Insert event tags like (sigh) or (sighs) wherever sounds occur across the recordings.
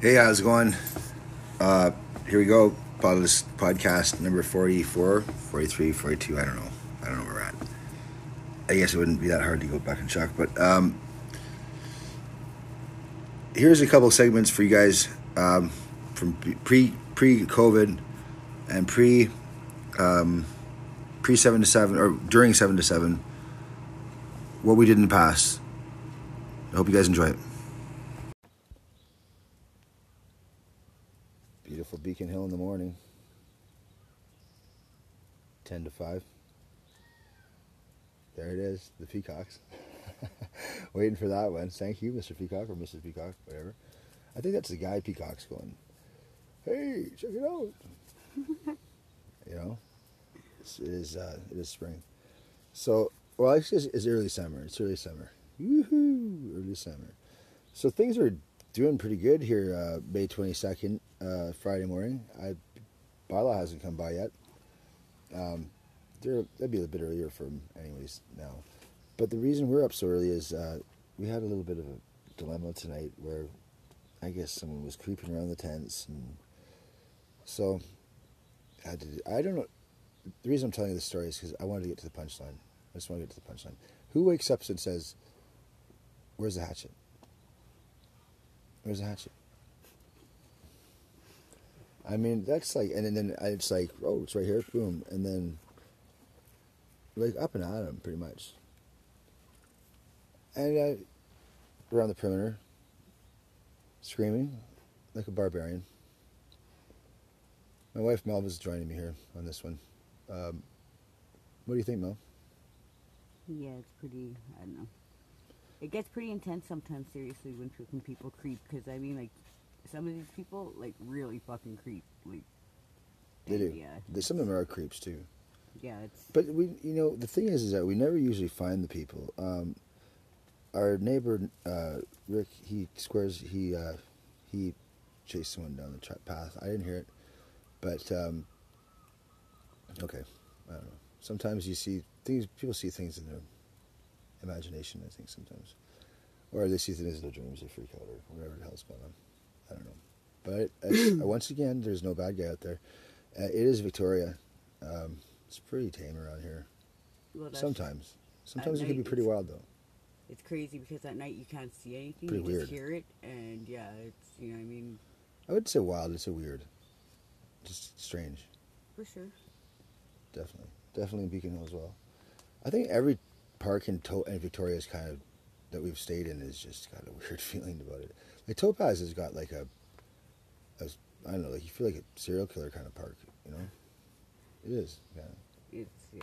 Hey, how's it going? Uh, here we go. Podcast, number 44, 43, 42. I don't know. I don't know where we're at. I guess it wouldn't be that hard to go back and check. But um, here's a couple segments for you guys um, from pre pre COVID and pre um, pre seven to seven or during seven to seven. What we did in the past. I hope you guys enjoy it. Beautiful Beacon Hill in the morning. 10 to 5. There it is, the peacocks. (laughs) Waiting for that one. Thank you, Mr. Peacock or Mrs. Peacock, whatever. I think that's the guy peacocks going, hey, check it out. (laughs) you know, it's, it is uh, it is spring. So, well, it's, it's early summer. It's early summer. Woohoo! Early summer. So things are doing pretty good here, uh, May 22nd, uh, Friday morning. I, bylaw hasn't come by yet. Um, that'd be a bit earlier for anyways, now. But the reason we're up so early is uh, we had a little bit of a dilemma tonight where I guess someone was creeping around the tents. And so I, had to, I don't know. The reason I'm telling you this story is because I wanted to get to the punchline. I just want to get to the punchline. Who wakes up and says, Where's the hatchet? Where's the hatchet? I mean, that's like, and then it's like, oh, it's right here, boom, and then like up and at him, pretty much. And uh, around the perimeter, screaming like a barbarian. My wife Mel Melva's joining me here on this one. Um, what do you think, Mel? Yeah, it's pretty. I don't know. It gets pretty intense sometimes. Seriously, when people creep, because I mean, like some of these people like really fucking creep. Like they do. Yeah. There's some of them are creeps too. Yeah, it's. But we, you know, the thing is, is that we never usually find the people. Um, our neighbor uh, Rick, he squares, he uh, he chased someone down the path. I didn't hear it, but um, okay, I don't know. Sometimes you see things. People see things in their imagination. I think sometimes, or they see things in their dreams. They freak out or whatever the hell's going on. I don't know. But once again, there's no bad guy out there. Uh, it is Victoria. Um, it's pretty tame around here. Well, Sometimes. Sometimes it can be pretty wild though. It's crazy because at night you can't see anything. Pretty you weird. just hear it, and yeah, it's you know I mean. I would say wild. It's a weird. Just strange. For sure. Definitely, definitely in Beacon Hill as well. I think every park in, to- in Victoria is kind of that we've stayed in is just got a (laughs) weird feeling about it. Like Topaz has got like a, a I don't know, like you feel like a serial killer kind of park, you know? It is, yeah. It's yeah,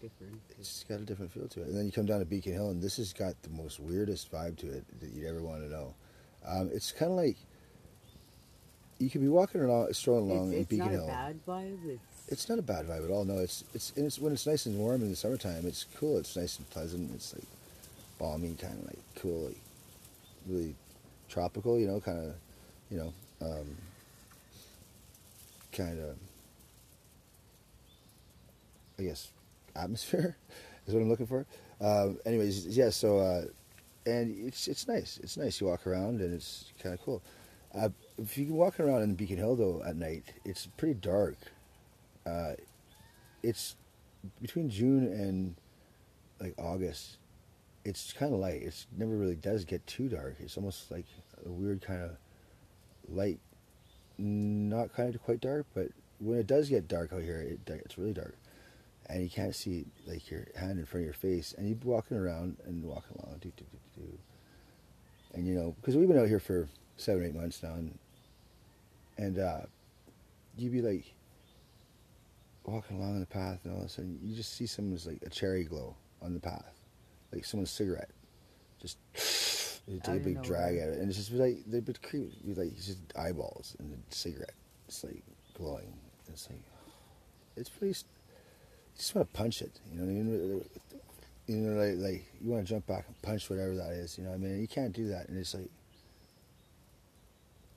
different. It's got a different feel to it. And then you come down to Beacon Hill, and this has got the most weirdest vibe to it that you'd ever want to know. Um, it's kind of like you could be walking along, strolling along it's, in Beacon Hill. It's not a bad vibe. It's... it's not a bad vibe at all. No, it's it's, it's when it's nice and warm in the summertime. It's cool. It's nice and pleasant. It's like balmy, kind of like cool, like really tropical, you know, kind of, you know, um, kind of, I guess, atmosphere (laughs) is what I'm looking for. Um, anyways, yeah. So, uh, and it's it's nice. It's nice. You walk around and it's kind of cool. Uh, if you can walk around in Beacon Hill though at night, it's pretty dark. Uh, it's between June and like August it's kind of light. It never really does get too dark. It's almost like a weird kind of light, not kind of quite dark, but when it does get dark out here, it, it's really dark, and you can't see like your hand in front of your face, and you're walking around and walking along, and you know, because we've been out here for seven, eight months now, and and uh, you'd be like walking along the path, and all of a sudden you just see someone's like a cherry glow on the path like someone's cigarette. Just (sighs) you take a big drag at it, and it's just like they would creep, like it's just eyeballs and the cigarette. It's like glowing. It's like it's pretty. You just want to punch it, you know. What I mean? You know, like, like you want to jump back and punch whatever that is. You know, what I mean, you can't do that, and it's like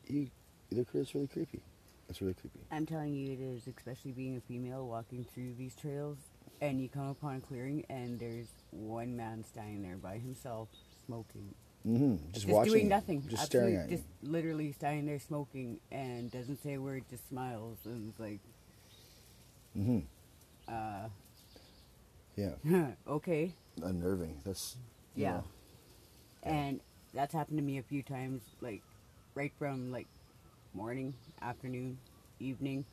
you. It's really creepy. It's really creepy. I'm telling you, it is, especially being a female walking through these trails and you come upon a clearing and there's one man standing there by himself smoking. Hmm Just, just watching, doing nothing, just absolutely, staring at just you. literally standing there smoking and doesn't say a word, just smiles and is like, hmm uh, Yeah, (laughs) okay, unnerving. That's yeah. know, And that's happened to me a few times, like right from like morning, afternoon, evening,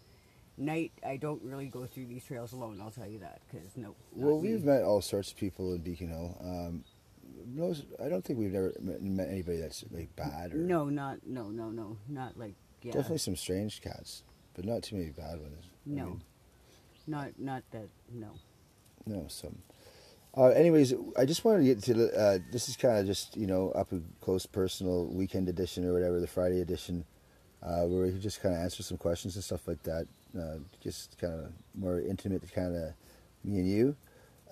night. I don't really go through these trails alone. I'll tell you that because no. Well, me. we've met all sorts of people in Beacon Hill. Um, most, I don't think we've ever met, anybody that's like bad or No, not no, no, no, not like yeah. Definitely some strange cats, but not too many bad ones. I No. mean, Not not that no. no, some. Uh, anyways, I just wanted to get to uh, this is kind of just you know up close personal weekend edition or whatever the Friday edition, uh, where we just kind of answer some questions and stuff like that. Uh, just kind of more intimate, kind of me and you.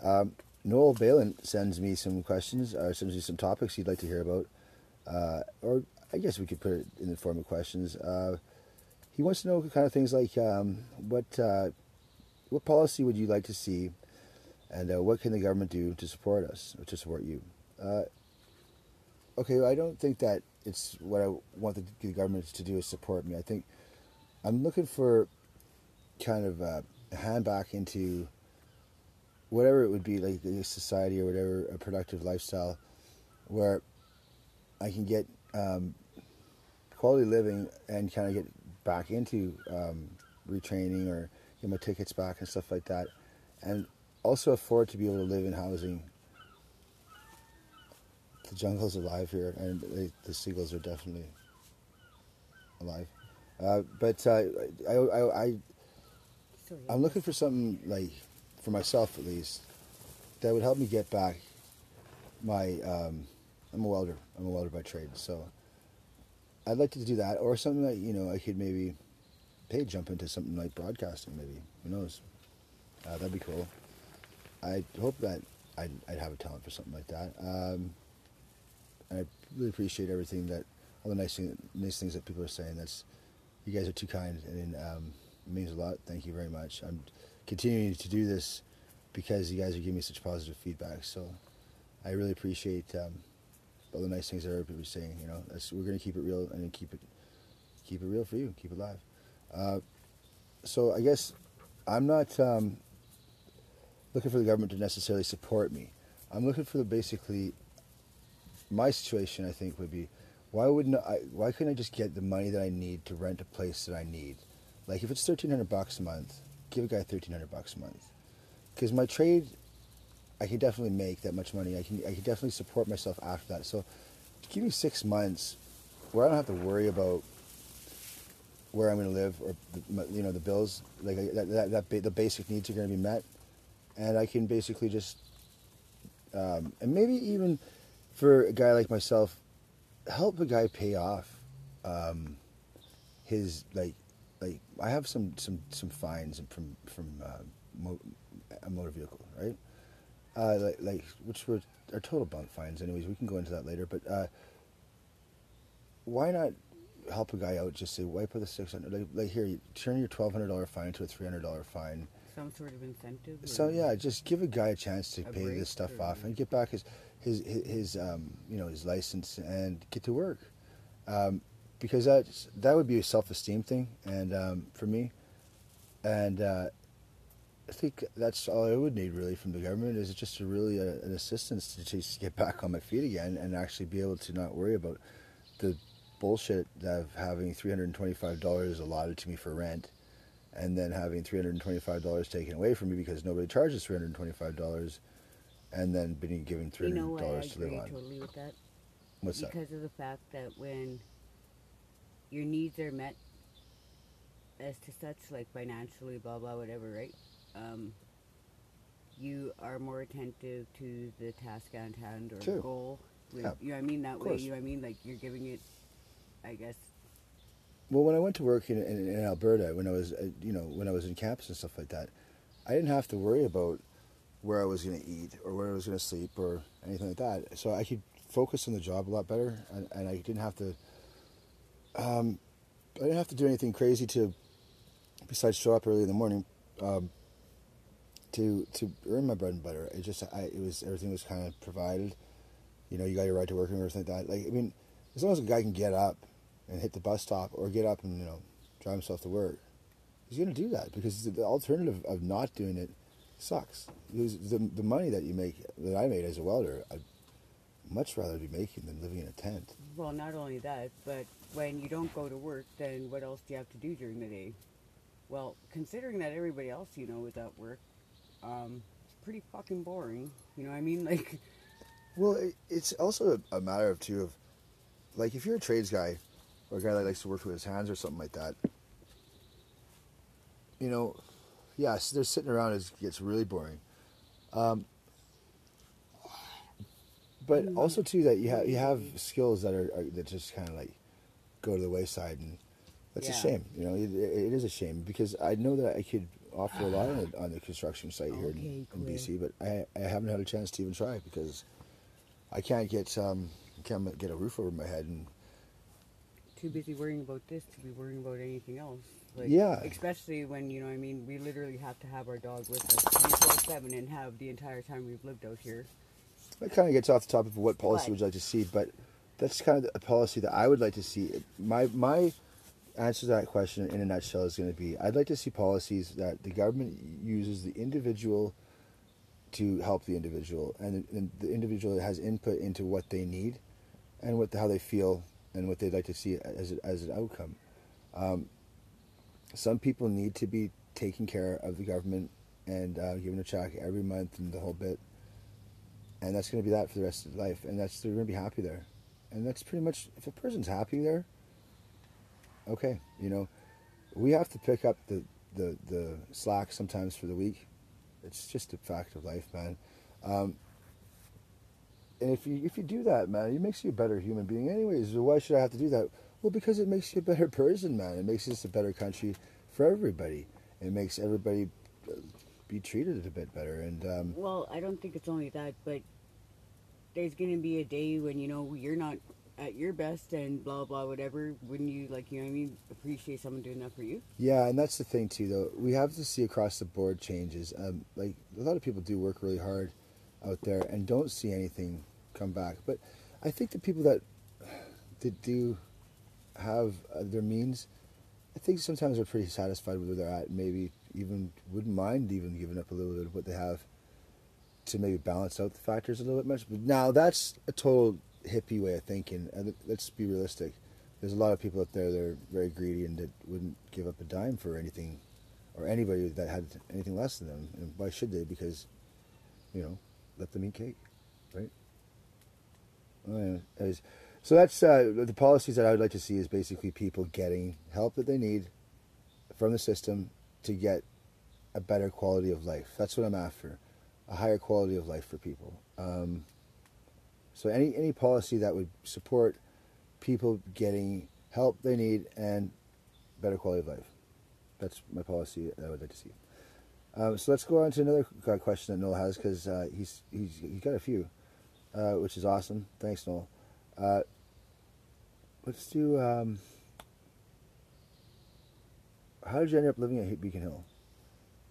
Um, Noel Balin sends me some questions or sends me some topics he'd like to hear about, uh, or I guess we could put it in the form of questions. Uh, he wants to know kind of things like um, what uh, what policy would you like to see, and uh, what can the government do to support us or to support you? Uh, okay, I don't think that it's what I want the government to do is support me. I think I'm looking for kind of uh, hand back into whatever it would be, like a society or whatever, a productive lifestyle, where I can get um, quality living and kind of get back into um, retraining or get my tickets back and stuff like that, and also afford to be able to live in housing. The jungle's alive here, and the, the seagulls are definitely alive. Uh, but uh, I, I, I. I'm looking for something like, for myself at least, that would help me get back my. Um, I'm a welder. I'm a welder by trade, so I'd like to do that, or something that you know I could maybe, hey, jump into something like broadcasting. Maybe who knows? Uh, that'd be cool. I hope that I'd, I'd have a talent for something like that. Um, and I really appreciate everything that all the nice thing, nice things that people are saying. That's you guys are too kind, and um, it means a lot. Thank you very much. I'm continuing to do this because you guys are giving me such positive feedback. So I really appreciate um, all the nice things that everybody's saying. You know, that's, we're going to keep it real and keep it keep it real for you. Keep it live. Uh, so I guess I'm not um, looking for the government to necessarily support me. I'm looking for the basically my situation. I think would be why wouldn't I? Why couldn't I just get the money that I need to rent a place that I need? Like if it's thirteen hundred bucks a month, give a guy thirteen hundred bucks a month. Because my trade, I can definitely make that much money. I can I can definitely support myself after that. So, give me six months where I don't have to worry about where I'm going to live or you know the bills. Like that that, that ba- the basic needs are going to be met, and I can basically just um, and maybe even for a guy like myself, help a guy pay off um, his like like I have some some some fines from from uh, mo- a motor vehicle, right? Uh, like like which were are total bunk fines. Anyways, we can go into that later. But uh, why not help a guy out? Just say wipe out the six hundred. Like, like here, you turn your twelve hundred dollar fine into a three hundred dollar fine. Some sort of incentive. So yeah, just give a guy a chance to A pay this stuff or- off and get back his his his, his um, you know his license and get to work, um, because that that would be a self esteem thing and um, for me, and uh, I think that's all I would need really from the government is just a really a, an assistance to just get back on my feet again and actually be able to not worry about the bullshit of having three hundred and twenty five dollars allotted to me for rent and then having three hundred and twenty-five dollars taken away from me because nobody charges three hundred and twenty-five dollars, and then being given three You hundred know what? I dollars to live on. totally with that. What's that? because of the fact that when your needs are met as to such like financially blah blah whatever right um, you are more attentive to the task at hand or True. goal with, Yeah. you know what i mean that way you know what i mean like you're giving it i guess Well, when I went to work in, in, in Alberta, when I was uh, you know when I was in camps and stuff like that, I didn't have to worry about where I was going to eat or where I was going to sleep or anything like that. So I could focus on the job a lot better, and, and I didn't have to. Um, I didn't have to do anything crazy to, besides show up early in the morning, um, to to earn my bread and butter. It just I it was everything was kind of provided, you know, you got your right to work and everything like that. Like, I mean, as long as a guy can get up and hit the bus stop or get up and, you know, drive himself to work, he's going to do that because the alternative of not doing it sucks. The, the money that you make, that I made as a welder, I'd much rather be making than living in a tent. Well, not only that, but when you don't go to work, then what else do you have to do during the day? Well, considering that everybody else you know is at work, um, it's pretty fucking boring. You know what I mean? (laughs) Like, Well, it, it's also a, a matter of too of, like, if you're a trades guy, or a guy that likes to work with his hands or something like that, you know, yes, they're sitting around is gets really boring. Um, but also too that you have you have skills that are, are that just kind of like go to the wayside, and that's a shame. You know, it, it is a shame because I know that I could offer a lot on the, (sighs) on the construction site here in, Okay, in. BC, but I I haven't had a chance to even try because I can't get um can't get a roof over my head and too busy worrying about this to be worrying about anything else. Like, Yeah. Especially when, you know I mean, we literally have to have our dog with us 24 7 and have the entire time we've lived out here. That kind of gets off the topic of what policy What? would you like to see, but that's kind of a policy that I would like to see. My my answer to that question in a nutshell is going to be: I'd like to see policies that the government uses the individual to help the individual, and, and the individual has input into what they need, and what how they feel, and what they'd like to see as a, as an outcome. Um, some people need to be taken care of the government and uh, given a check every month and the whole bit and that's going to be that for the rest of their life and that's they're going to be happy there and that's pretty much if a person's happy there okay you know. We have to pick up the the, the slack sometimes for the week. It's just a fact of life man. Um, and if you if you do that man it makes you a better human being anyways. Why should i have to do that? Well because it makes you a better (laughs) person man. It makes this a better country for everybody. It makes everybody uh, be treated a bit better. And um, Well, I don't think it's only that, but there's to be a day when, you know, you're not at your best and blah, blah, whatever. Wouldn't you, like, you know I mean, appreciate someone doing that for you? Yeah, and that's the thing too. Though we have to see across the board changes. Um, like a lot of people do work really hard out there and don't see anything come back. But I think the people that (sighs) that do have uh, their means, I think sometimes they're pretty satisfied with where they're at. Maybe even wouldn't mind even giving up a little bit of what they have to maybe balance out the factors a little bit much. But now that's a total hippie way of thinking. And let's be realistic. There's a lot of people out there that are very greedy and that wouldn't give up a dime for anything or anybody that had anything less than them. And why should they? Because, you know, let them eat cake, right? Anyways, So that's uh, the policies that I would like to see is basically people getting help that they need from the system to get a better quality of life. That's what I'm after, a higher quality of life for people. Um, so any any policy that would support people getting help they need and better quality of life. That's my policy that I would like to see. Um, so let's go on to another uh, question that Noel has because uh, he's he's he's got a few, uh, which is awesome. Thanks, Noel. Uh, let's do. Um, how did you end up living at Beacon Hill?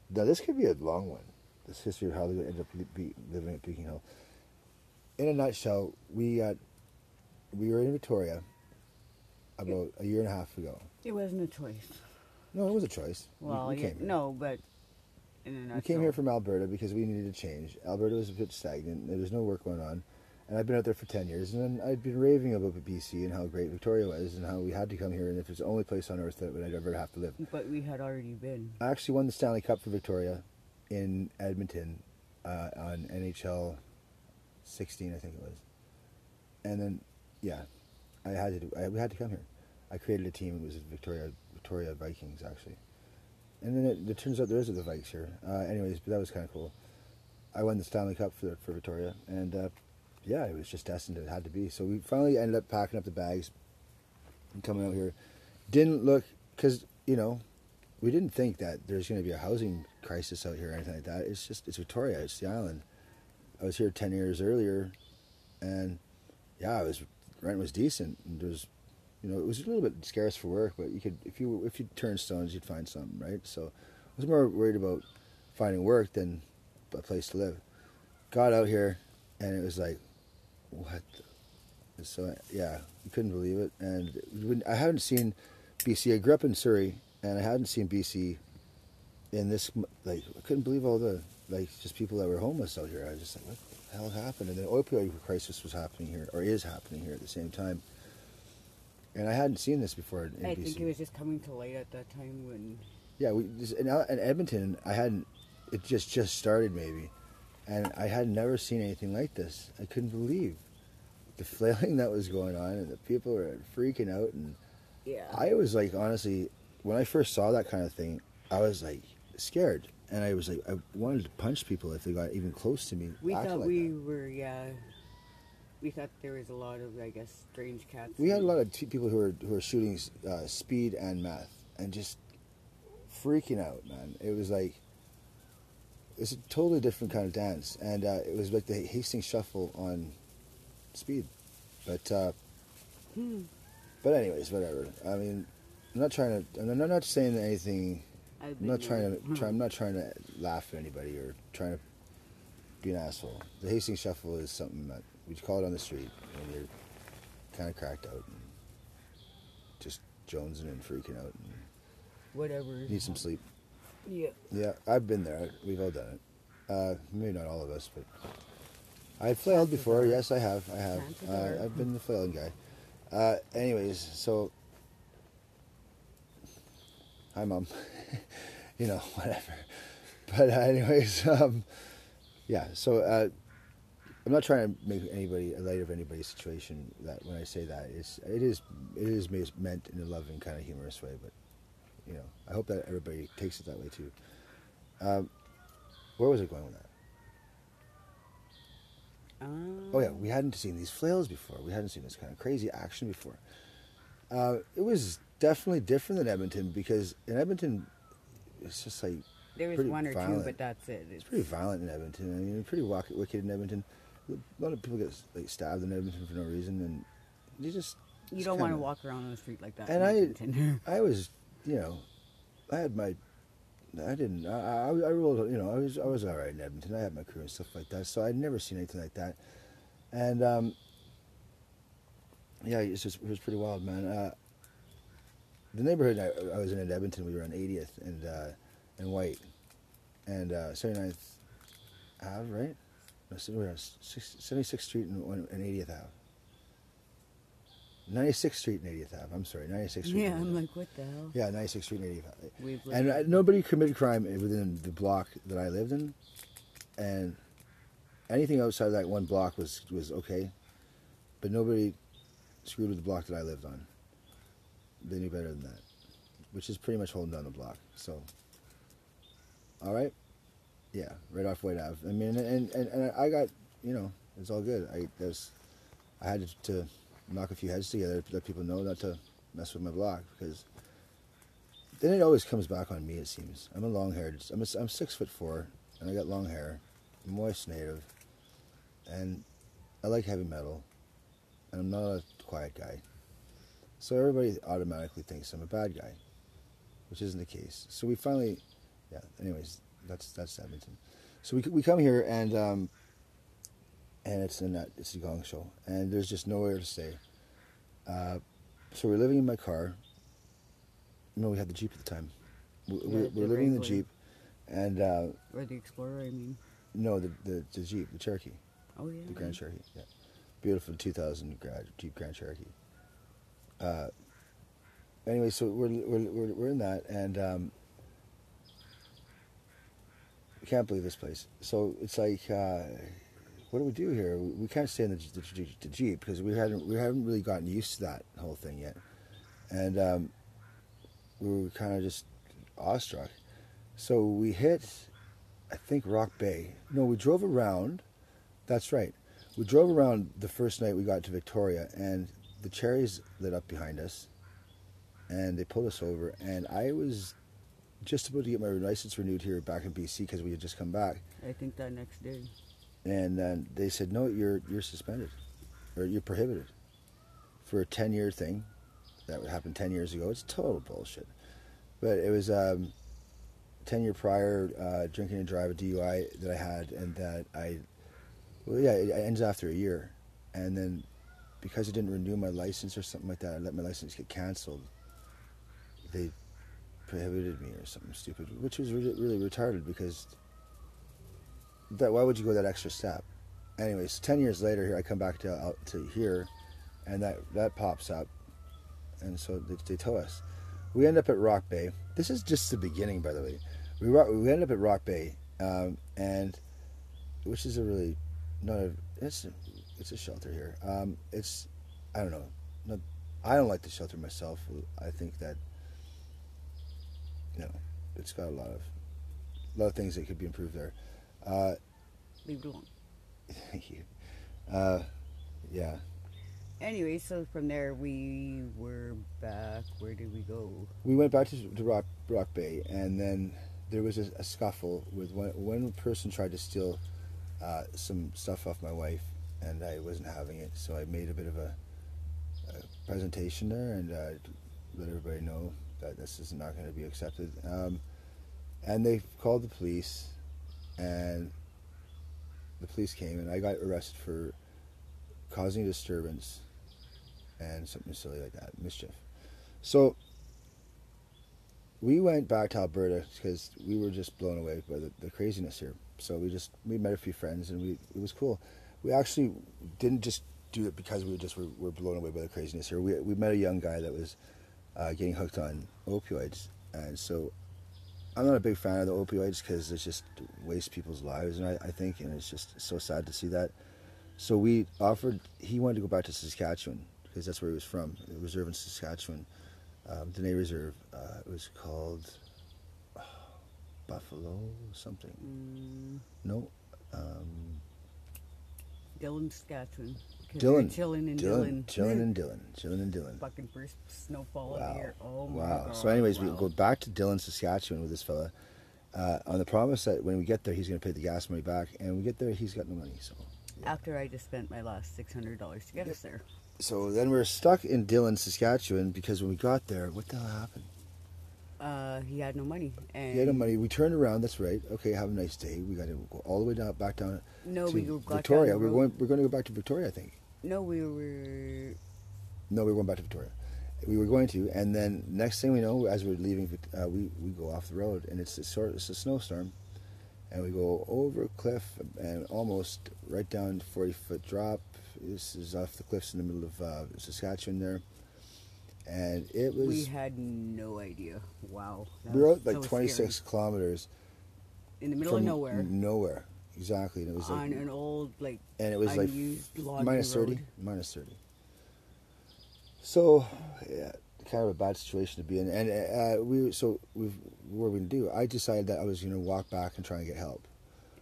Now this could be a long one. This history of how they ended up li- be, living at Beacon Hill. In a nutshell, we got we were in Victoria about a year and a half ago. It wasn't a choice. No, it was a choice. Well, we, yeah, came here. no, but in a We came here from Alberta because we needed a change. Alberta was a bit stagnant. There was no work going on. And I've been out there for 10 years. And then I'd been raving about BC and how great Victoria was and how we had to come here and if it's the only place on earth that I'd ever have to live. But we had already been. I actually won the Stanley Cup for Victoria in Edmonton uh, on NHL 16, I think it was. And then, yeah, I had to. Do, I, we had to come here. I created a team. It was Victoria Victoria Vikings actually. And then it, it turns out there is the Vikes here. Uh, anyways, but that was kind of cool. I won the Stanley Cup for for Victoria, and uh, yeah, it was just destined. It had to be. So we finally ended up packing up the bags and coming out here. Didn't look because you know we didn't think that there's going to be a housing crisis out here or anything like that. It's just it's Victoria, it's the island. I was here ten years earlier, and yeah, it was rent was decent. And you know, it was a little bit scarce for work, but you could if you if you turn stones, you'd find something, right? So I was more worried about finding work than a place to live. Got out here, and it was like what? The? So yeah, you couldn't believe it, and I haven't seen BC. I grew up in Surrey, and I hadn't seen BC in this. Like I couldn't believe all the like just people that were homeless out here. I was just like, what the hell happened? And the opioid crisis was happening here, or is happening here at the same time. And I hadn't seen this before in, I BC. think it was just coming to light at that time when Yeah, we just, in, in Edmonton, I hadn't. It just just started maybe, and I had never seen anything like this. I couldn't believe the (laughs) flailing that was going on, and the people were freaking out. And yeah. I was like, honestly, when I first saw that kind of thing, I was like scared, and I was like, I wanted to punch people if they got even close to me. we thought like we that. were yeah. We thought there was a lot of I guess strange cats. We had a lot of t- people who were who were shooting uh, speed and meth, and just freaking out, man. It was like it's a totally different kind of dance, and uh, it was like the Hastings Shuffle on speed. But uh, Hmm. but anyways, whatever. I mean, I'm not trying to. I'm not saying anything. I'm not trying to. Try, I'm not trying to laugh at anybody or trying to be an asshole. The Hastings Shuffle is something that we call it on the street when you're kind of cracked out and just jonesing and freaking out and Whatever. need some sleep. Yeah. Yeah, I've been there. We've all done it. Uh, maybe not all of us, but I've flailed before. Yes, I have. I have. Uh. I've been the flailing guy. Uh, anyways, so hi, mom. (laughs) you know, (laughs) whatever. But uh, anyways, (laughs) um, yeah. So uh, I'm not trying to make anybody a light of anybody's situation. That when I say that, it's it is it is meant in a loving kind of humorous way. But you know, I hope that everybody takes it that way too. Um, where was I going with that? Um, Oh yeah, we hadn't seen these flails before. We hadn't seen this kind of crazy action before. Uh, it was definitely different than Edmonton because in Edmonton, it's just like There was one or two, but that's it. it's pretty violent in Edmonton. I mean, pretty wicked in Edmonton. A lot of people get like stabbed in Edmonton for no reason, and you just You don't want to walk around on the street like that. And in I- Edmonton. (laughs) I was, you know, I had my, I didn't, I, I, I rolled, you know, I was, I was all right in Edmonton. I had my crew and stuff like that, so I'd never seen anything like that, and um, yeah, it's just, it was pretty wild, man. Uh, the neighborhood I, I was in in Edmonton, we were on 80th and uh, and Whyte, and uh, 79th Ave, right? No, we were on six- 76th Street and, and 80th Ave. 96th Street and 80th Ave. I'm sorry, 96th Street. yeah, I'm like, what the hell? Yeah, 96th Street and 80th Ave. We've And uh, nobody committed crime within the block that I lived in, and anything outside of that one block was was okay, but nobody screwed with the block that I lived on. They knew better than that, which is pretty much holding down the block. So, all right, yeah, right off Whyte Ave. I mean, and and, and I got you know it's all good. I there's I had to, to knock a few heads together to let people know not to mess with my block because then it always comes back on me. It seems I'm a long haired. I'm a, I'm six foot four, and I got long hair. I'm native, and I like heavy metal, and I'm not a quiet guy. So everybody automatically thinks I'm a bad guy, which isn't the case. So we finally, yeah. Anyways, that's that's Edmonton. So we we come here and um, and it's in that it's a gong show, and there's just nowhere to stay. Uh, so we're living in my car. No, we had the Jeep at the time. We, Yeah, we're, living in the Jeep, and uh, or the Explorer, I mean. no, the, the the Jeep, the Cherokee, Oh yeah. the Grand Cherokee. Yeah, beautiful 2000 Grand, Jeep Grand Cherokee. Uh, anyway, so we're we're we're, in that, and um, we can't believe this place. So it's like, uh, what do we do here? We, we can't stay in the, the, the Jeep because we hadn't we haven't really gotten used to that whole thing yet, and um, we were kind of just awestruck. So we hit, I think Rock Bay. No, we drove around. That's right. We drove around the first night we got to Victoria, and the cherries lit up behind us, and they pulled us over. And I was just about to get my license renewed here back in BC because we had just come back, I think that next day. and then they said, "No, you're you're suspended, or you're prohibited for a ten year thing that would happen ten years ago." It's total bullshit, but it was um, ten year prior uh, drinking and drive a DUI that I had, and that I, well, yeah, it ends after a year, and then because I didn't renew my license or something like that, I let my license get canceled. They prohibited me or something stupid, which was really, really retarded because that why would you go that extra step? Anyways, ten years later, here I come back to out to here, and that that pops up, and so they, they tow us. We end up at Rock Bay. This is just the beginning, by the way. We we end up at Rock Bay, um, and which is a really not a it's it's a shelter here. Um, it's I don't know. Not, I don't like the shelter myself. I think that you know it's got a lot of a lot of things that could be improved there. Uh, Leave it alone. (laughs) thank you. Uh, yeah, Anyway, so from there we were back. Where did we go? we went back to, to Rock Rock Bay, and then there was a, a scuffle with one one person tried to steal uh, some stuff off my wife, and I wasn't having it, so I made a bit of a, a presentation there and uh, let everybody know that this is not going to be accepted. Um, and they called the police, and the police came, and I got arrested for causing disturbance and something silly like that, mischief. So we went back to Alberta because we were just blown away by the, the craziness here. So we just we met a few friends and we it was cool. We actually didn't just do it because we just were, were blown away by the craziness here. We we met a young guy that was uh, getting hooked on opioids, and so I'm not a big fan of the opioids because it just wastes people's lives, and I, I think and it's just so sad to see that. So we offered. He wanted to go back to Saskatchewan because that's where he was from, the reserve in Saskatchewan, um, Dene Reserve. Uh, it was called (sighs) Buffalo something. Mm, No, um, Dillon, Saskatchewan. Dillon. Chilling in Dylan, Dillon. Chillin' and Dillon, Chillin' and Dillon. Fucking first snowfall of Wow. the year. Oh my god. wow. god. So, anyways, we go back to Dillon, Saskatchewan with this fella uh, on the promise that when we get there, he's going to pay the gas money back, and we get there, he's got no money. So, After I just spent my last six hundred dollars to get us there. so then we're stuck in Dillon, Saskatchewan, because when we got there, what the hell happened? Uh, he had no money. And He had no money. We turned around. That's right. Okay, have a nice day. We got to go all the way down, back down No, to we go- got Victoria. We're going. We're going to go back to Victoria, I think. No, we were. No, we were going back to Victoria. We were going to, and then next thing we know, as we're leaving, uh, we we go off the road, and it's a sort, it's a snowstorm, and we go over a cliff and almost right down forty foot drop. This is off the cliffs in the middle of uh, Saskatchewan there, and it was We had no idea. Wow. we out like so twenty six scary. kilometers in the middle of nowhere nowhere exactly, and it was like on an old like and it was like minus road. 30 minus 30 so yeah kind of a bad situation to be in and uh, we so we what were we do i decided that i was gonna walk back and try and get help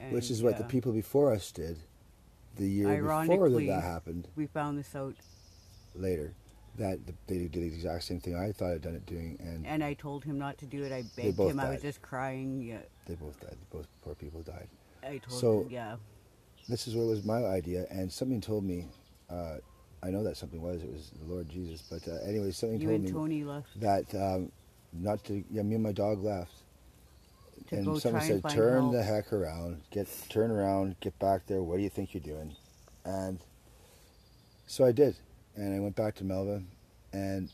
which And, is what the people before us did the year before that, Ironically- that happened We found this out, later that they did the exact same thing i thought i'd done it doing and and I told him not to do it. I begged him. I was just crying. Yeah, they both died. Both poor people died. I told So- him. Yeah, this is what was my idea and something told me uh, i know that something was. It was the lord jesus. But uh, anyway something you told me Tony left. that um, not to yeah me and my dog left. To and someone said and turn help. the heck around. Get turn around. Get back there. What do you think you're doing? And so i did and i went back to melva and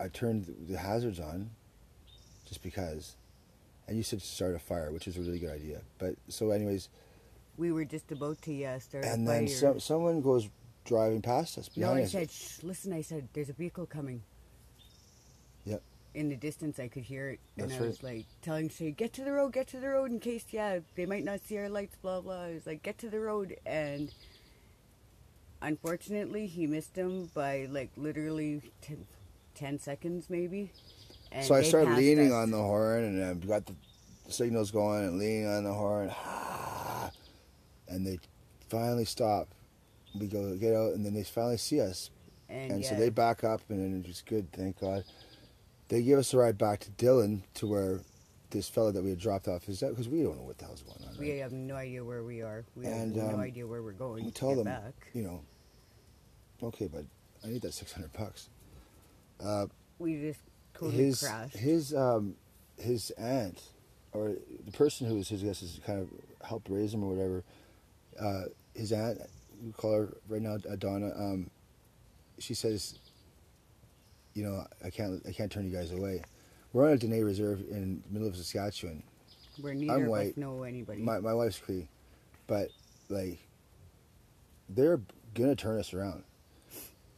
i turned the hazards on just because and you said to start a fire which is a really good idea but so anyways we were just about to yeah uh, start. and then some, someone goes driving past us No, behind I us said, Shh, listen. I said, there's a vehicle coming. Yep. In the distance, I could hear it, and That's I was like telling Shay, "Get to the road, get to the road, in case yeah they might not see our lights." Blah blah. I was like, "Get to the road," and unfortunately, he missed him by like literally 10, 10 seconds, maybe. And so I started leaning us. on the horn, and I've got the signals going, and leaning on the horn, (sighs) and they finally stop. We go get out, and then they finally see us, and, and yeah, so they back up, and then it's good, thank God. They give us a ride back to Dillon, to where this fellow that we had dropped off is that because we don't know what the hell's going on. we have no idea where we are. We And, have no um, idea where we're going. we to tell get them, back. you know, okay, but I need that six hundred bucks. Uh, We just totally his crashed. his um his aunt or the person who was his I guess is kind of helped raise him or whatever. Uh, his aunt we call her right now uh, Donna. Um, she says, you know, I can't I can't turn you guys away. We're on a Dene Reserve in the middle of Saskatchewan. Where neither I'm of white. us know anybody. My my wife's Cree, but like they're gonna turn us around.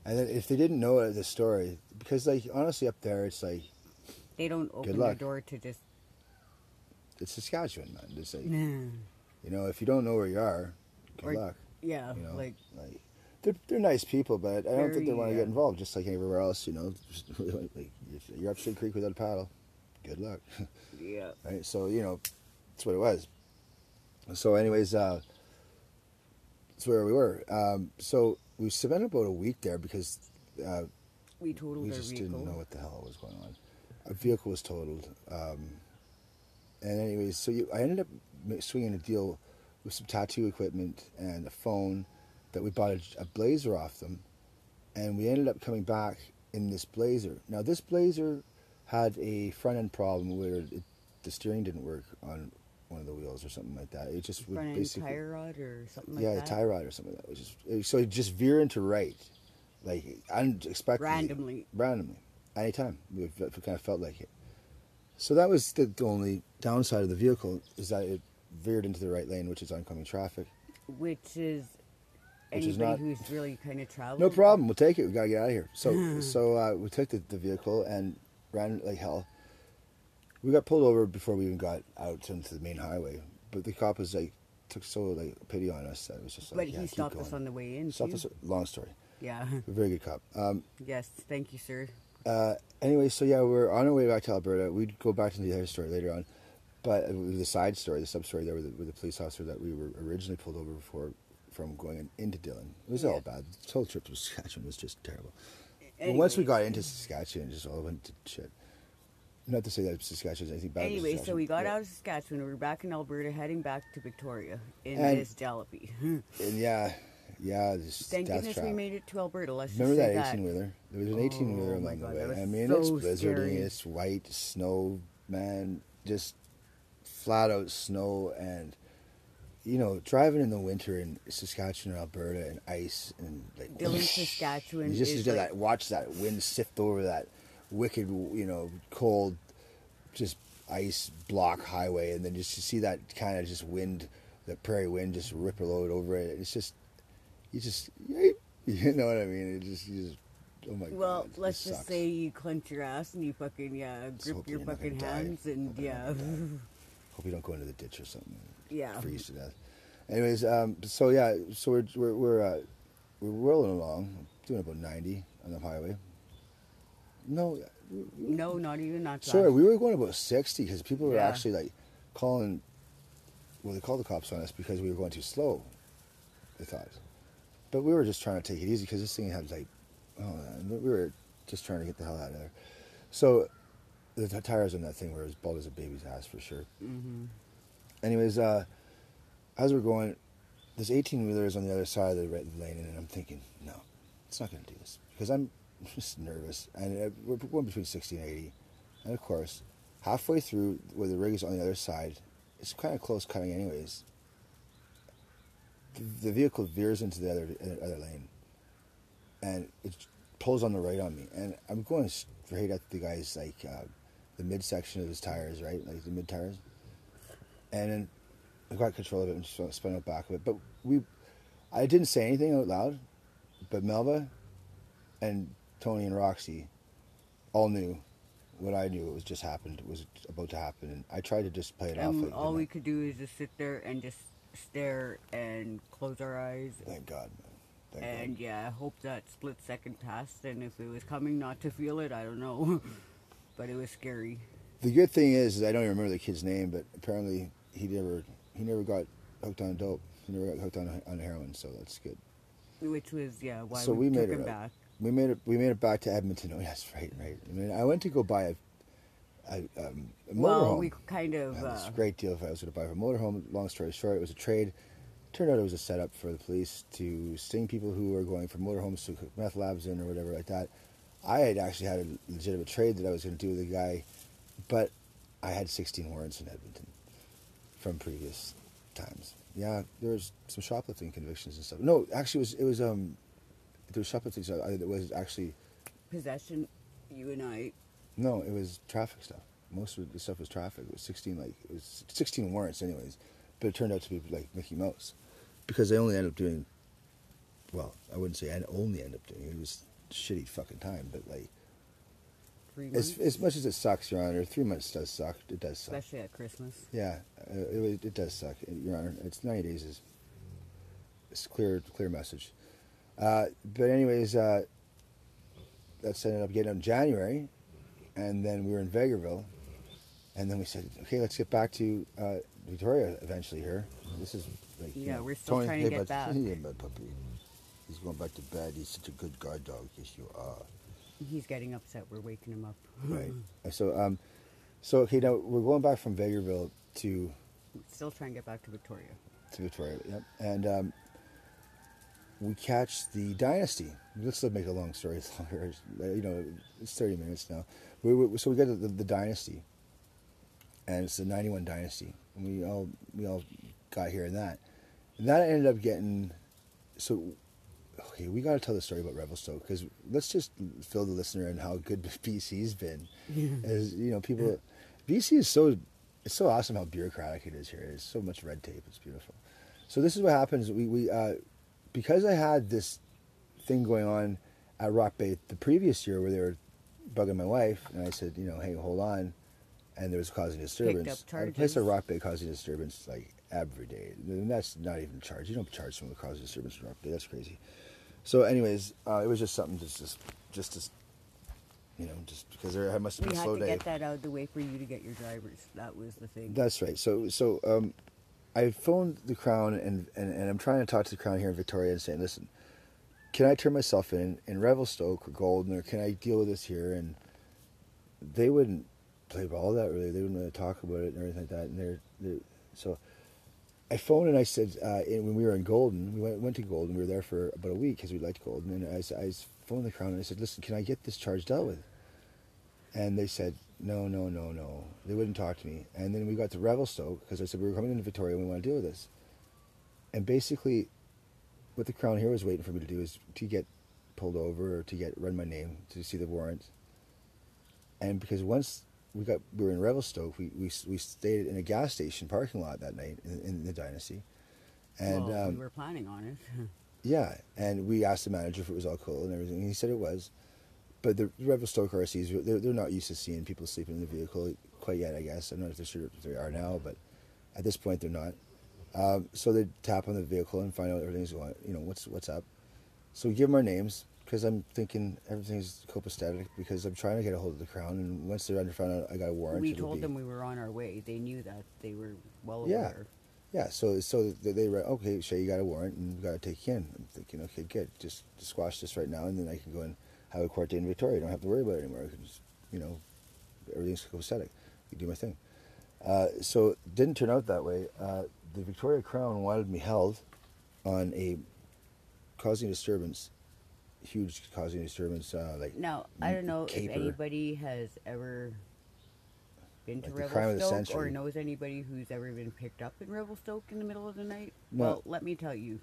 And then if they didn't know the story, because like honestly up there, it's like they don't open their door to just. it's Saskatchewan, man. It's like Nah. you know, if you don't know where you are, good Or- luck. Yeah, You know, like like they're they're nice people, but I don't think they want to uh, get involved. Just like everywhere else, you know. (laughs) Just, like, if you're up Shade Creek without a paddle, good luck. (laughs) yeah. right? So you know, that's what it was. So, anyways, uh, that's where we were. Um, so we spent about a week there because uh, We totaled we just vehicle. didn't know what the hell was going on. Our vehicle was totaled, um, and anyways, so you, I ended up swinging a deal with some tattoo equipment and a phone that we bought a, a blazer off them, and we ended up coming back in this blazer. Now this blazer had a front end problem where it, the steering didn't work on one of the wheels or something like that. It just would Front basically tire rod or something like that. yeah, that. a tie rod or something like that. It was just, so it just veer into right, like unexpectedly, Randomly. randomly, anytime. We f- kind of felt like it. So that was the, the only downside of the vehicle is that it veered into the right lane, which is oncoming traffic. Which is Which anybody is not- who's really kind of traveling. No problem. We'll take it. We gotta get out of here. So (sighs) so uh, we took the, the vehicle and ran like hell. We got pulled over before we even got out into the main highway. But the cop was like took so like pity on us that it was just like But yeah, he stopped us on the way in. Stopped too. us. Long story. Yeah. A very good cop. Um, yes. Thank you, sir. uh, anyway, so yeah, we're on our way back to Alberta. We'd go back to the other story later on, but the side story, the sub story there with the, with the police officer that we were originally pulled over for from going in, into Dillon. It was all bad. The whole trip to Saskatchewan was just terrible. But once we got into Saskatchewan, it just all went to shit. Not to say that Saskatchewan is anything bad. Anyway, so we got but- out of Saskatchewan. We were back in Alberta, heading back to Victoria in And- this jalopy. (laughs) and yeah, yeah, this Thank goodness trap. we made it to Alberta. Let's Remember just say that eighteen wheeler? There was an eighteen wheeler Oh, my along the way. I mean, so it's blizzarding, it's white snow, man, just flat out snow, and you know, driving in the winter in Saskatchewan, and Alberta, and ice and like Dillon, Saskatchewan You just is like- that. Watch that wind sift over that wicked, you know, cold, just ice block highway, and then just to see that kind of just wind, the prairie wind, just ripple out over it. It's just, you just, (laughs) you know what I mean? It just, you just, oh my god. Well, this let's just sucks. say you clench your ass and you fucking yeah grip your fucking gonna die. hands and Hope yeah (laughs) Hope you don't go into the ditch or something. Yeah. Freeze to death. Anyways, um, so yeah, so we're we're we're, uh, we're rolling along, doing about ninety on the highway. No, we- no, not even not that. Sorry, we were going about 60 because people were Yeah. actually like calling. Well, they called the cops on us because we were going too slow. They thought, but we were just trying to take it easy because this thing had like, oh, man, we were just trying to get the hell out of there. So the t- tires on that thing were as bald as a baby's ass for sure. Mm-hmm. Anyways, uh, as we're going, this 18 wheeler is on the other side of the red lane, and I'm thinking, no, it's not going to do this because I'm just nervous. And uh, we're going between 60 and 80. And of course, halfway through where the rig is on the other side, it's kind of close cutting, anyways. The, the vehicle veers into the other uh, other lane, and it pulls on the right on me, and I'm going straight at the guy's like uh, the midsection of his tires, right, like the mid tires and then I got control of it and spun out back of it. But we, I didn't say anything out loud, but Melva and Tony and Roxy all knew what I knew. It was just happened. It was about to happen, and I tried to just play it off. And Like, all we I? could do is just sit there and just stare and close our eyes Thank God, man. Thank and God. yeah, I hope that split second passed. And if it was coming, not to feel it, I don't know. (laughs) but it was scary. The good thing is, is I don't even remember the kid's name, but apparently he never he never got hooked on dope. He never got hooked on on heroin, so that's good. Which was yeah why So we, we took made it him right. back. We made it. We made it back to Edmonton. Oh, yes, right, right. I mean, I went to go buy a, a, um, a Well, motorhome. we kind of this uh, great deal if I was going to buy a motorhome. Long story short, it was a trade. Turned out it was a setup for the police to sting people who were going for motorhomes to cook meth labs in or whatever like that. I had actually had a legitimate trade that I was going to do with a guy, but I had 16 warrants in Edmonton from previous times. Yeah, there was some shoplifting convictions and stuff. No, actually, it was it was um, there was shoplifting. So I- it was actually Possession, you and I. no, it was traffic stuff. Most of the stuff was traffic. It was sixteen like it was sixteen warrants, anyways. But it turned out to be like Mickey Mouse, because they only ended up doing. Well, I wouldn't say and only end up doing it. It was shitty fucking time, but like Three months. as as much as it sucks, Your Honor, three months does suck. It does suck. especially at Christmas. Yeah, uh, it, it does suck, Your Honor. It's 90 days is it's clear clear message. Uh, but anyways, uh, that's ended up getting in January, and then we were in Vegreville, and then we said, okay, let's get back to uh, Victoria eventually here. This is like you Yeah, know, we're still trying to hey, get back. Yeah, my puppy. He's going back to bed. He's such a good guard dog. Yes, you are. He's getting upset. We're waking him up. Right. So um, so okay, now we're going back from Vegreville to Still trying to get back to Victoria. to Victoria. Yep. And um, we catch the Dynasty. Let's not make a long story (laughs) longer. You know, it's thirty minutes now. We, we, so we get the, the, the Dynasty, and it's the '91 Dynasty. And we all we all got here in that. And that ended up getting so. Okay, we got to tell the story about Revelstoke because let's just fill the listener in how good (laughs) BC's been. (laughs) As you know, people, BC is so it's so awesome how bureaucratic it is here. It's so much red tape. It's beautiful. So this is what happens. We we uh, because I had this thing going on at Rock Bay the previous year where they were bugging my wife, and I said, you know, hey, hold on, and there was causing disturbance. up At a place like Rock Bay causing disturbance like every day. And that's not even charged. You don't charge someone to cause disturbance in Rock Bay. That's crazy. So, anyways, uh, it was just something just just just to, you know, just because there must have We been a had to day. get that out of the way for you to get your drivers. That was the thing. That's right. So so um, I phoned the Crown and, and, and I'm trying to talk to the Crown here in Victoria and saying, listen, can I turn myself in in Revelstoke or Golden or can I deal with this here? And they wouldn't play ball that really. They wouldn't really talk about it and everything like that. And they're, they're so I phoned and I said uh, and when we were in Golden, we went, went to Golden. We were there for about a week because we liked Golden. And I, I phoned the Crown and I said, listen, can I get this charge dealt with? And they said, no, no, no, no. They wouldn't talk to me. And then we got to Revelstoke because I said, we were coming into Victoria and we want to deal with this. And basically, what the Crown here was waiting for me to do is to get pulled over or to get run my name to see the warrant. And because once we got we were in Revelstoke, we we, we stayed in a gas station parking lot that night in, in the Dynasty. And well, um, we were planning on it. (laughs) yeah, and we asked the manager if it was all cool and everything. And he said it was. But the Revelstoke RCs, they're, they're not used to seeing people sleeping in the vehicle quite yet, I guess. I'm not know if they're sure if they are now, but at this point they're not. Um, so they tap on the vehicle and find out everything's going, you know, what's what's up. So we give them our names because I'm thinking everything's copacetic because I'm trying to get a hold of the crown. And once they're under found out I got a warrant, we told be- them we were on our way. They knew that. They were well Yeah. aware. Yeah, so so they, they were okay. Shay, you got a warrant, and we got to take you in. I'm thinking, okay, good. Just, just squash this right now, and then I can go and have a court date in Victoria. I don't have to worry about it anymore. Can just, you know, everything's copacetic. You do my thing. Uh, so it didn't turn out that way. Uh, the Victoria Crown wanted me held on a causing disturbance, huge causing disturbance. Uh, like Now, I don't know caper. if anybody has ever been to Like the crime of the Revelstoke or knows anybody who's ever been picked up in Revelstoke in the middle of the night. No. Well, let me tell you,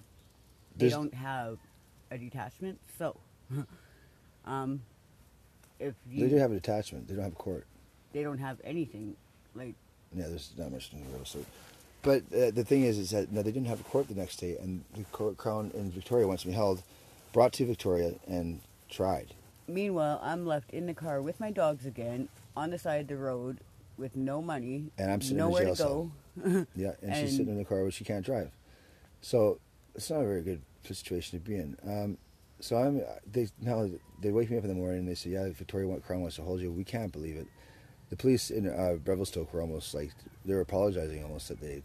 they don't have a detachment. So, (laughs) um, if They do have a detachment. They don't have a court. they don't have anything like Yeah, there's not much in the so. But uh, the thing is, is that no, they didn't have a court the next day, and the court, crown in Victoria wants me held, brought to Victoria and tried. Meanwhile, I'm left in the car with my dogs again on the side of the road with no money, And I'm sitting in a nowhere jail to go. Yeah, and, (laughs) she's sitting in the car where she can't drive. So it's not a very good situation to be in. Um, so I'm they now they wake me up in the morning and they say, yeah, Victoria went Crown wants to hold you. We can't believe it. The police in uh, Revelstoke were almost like they were apologizing almost that they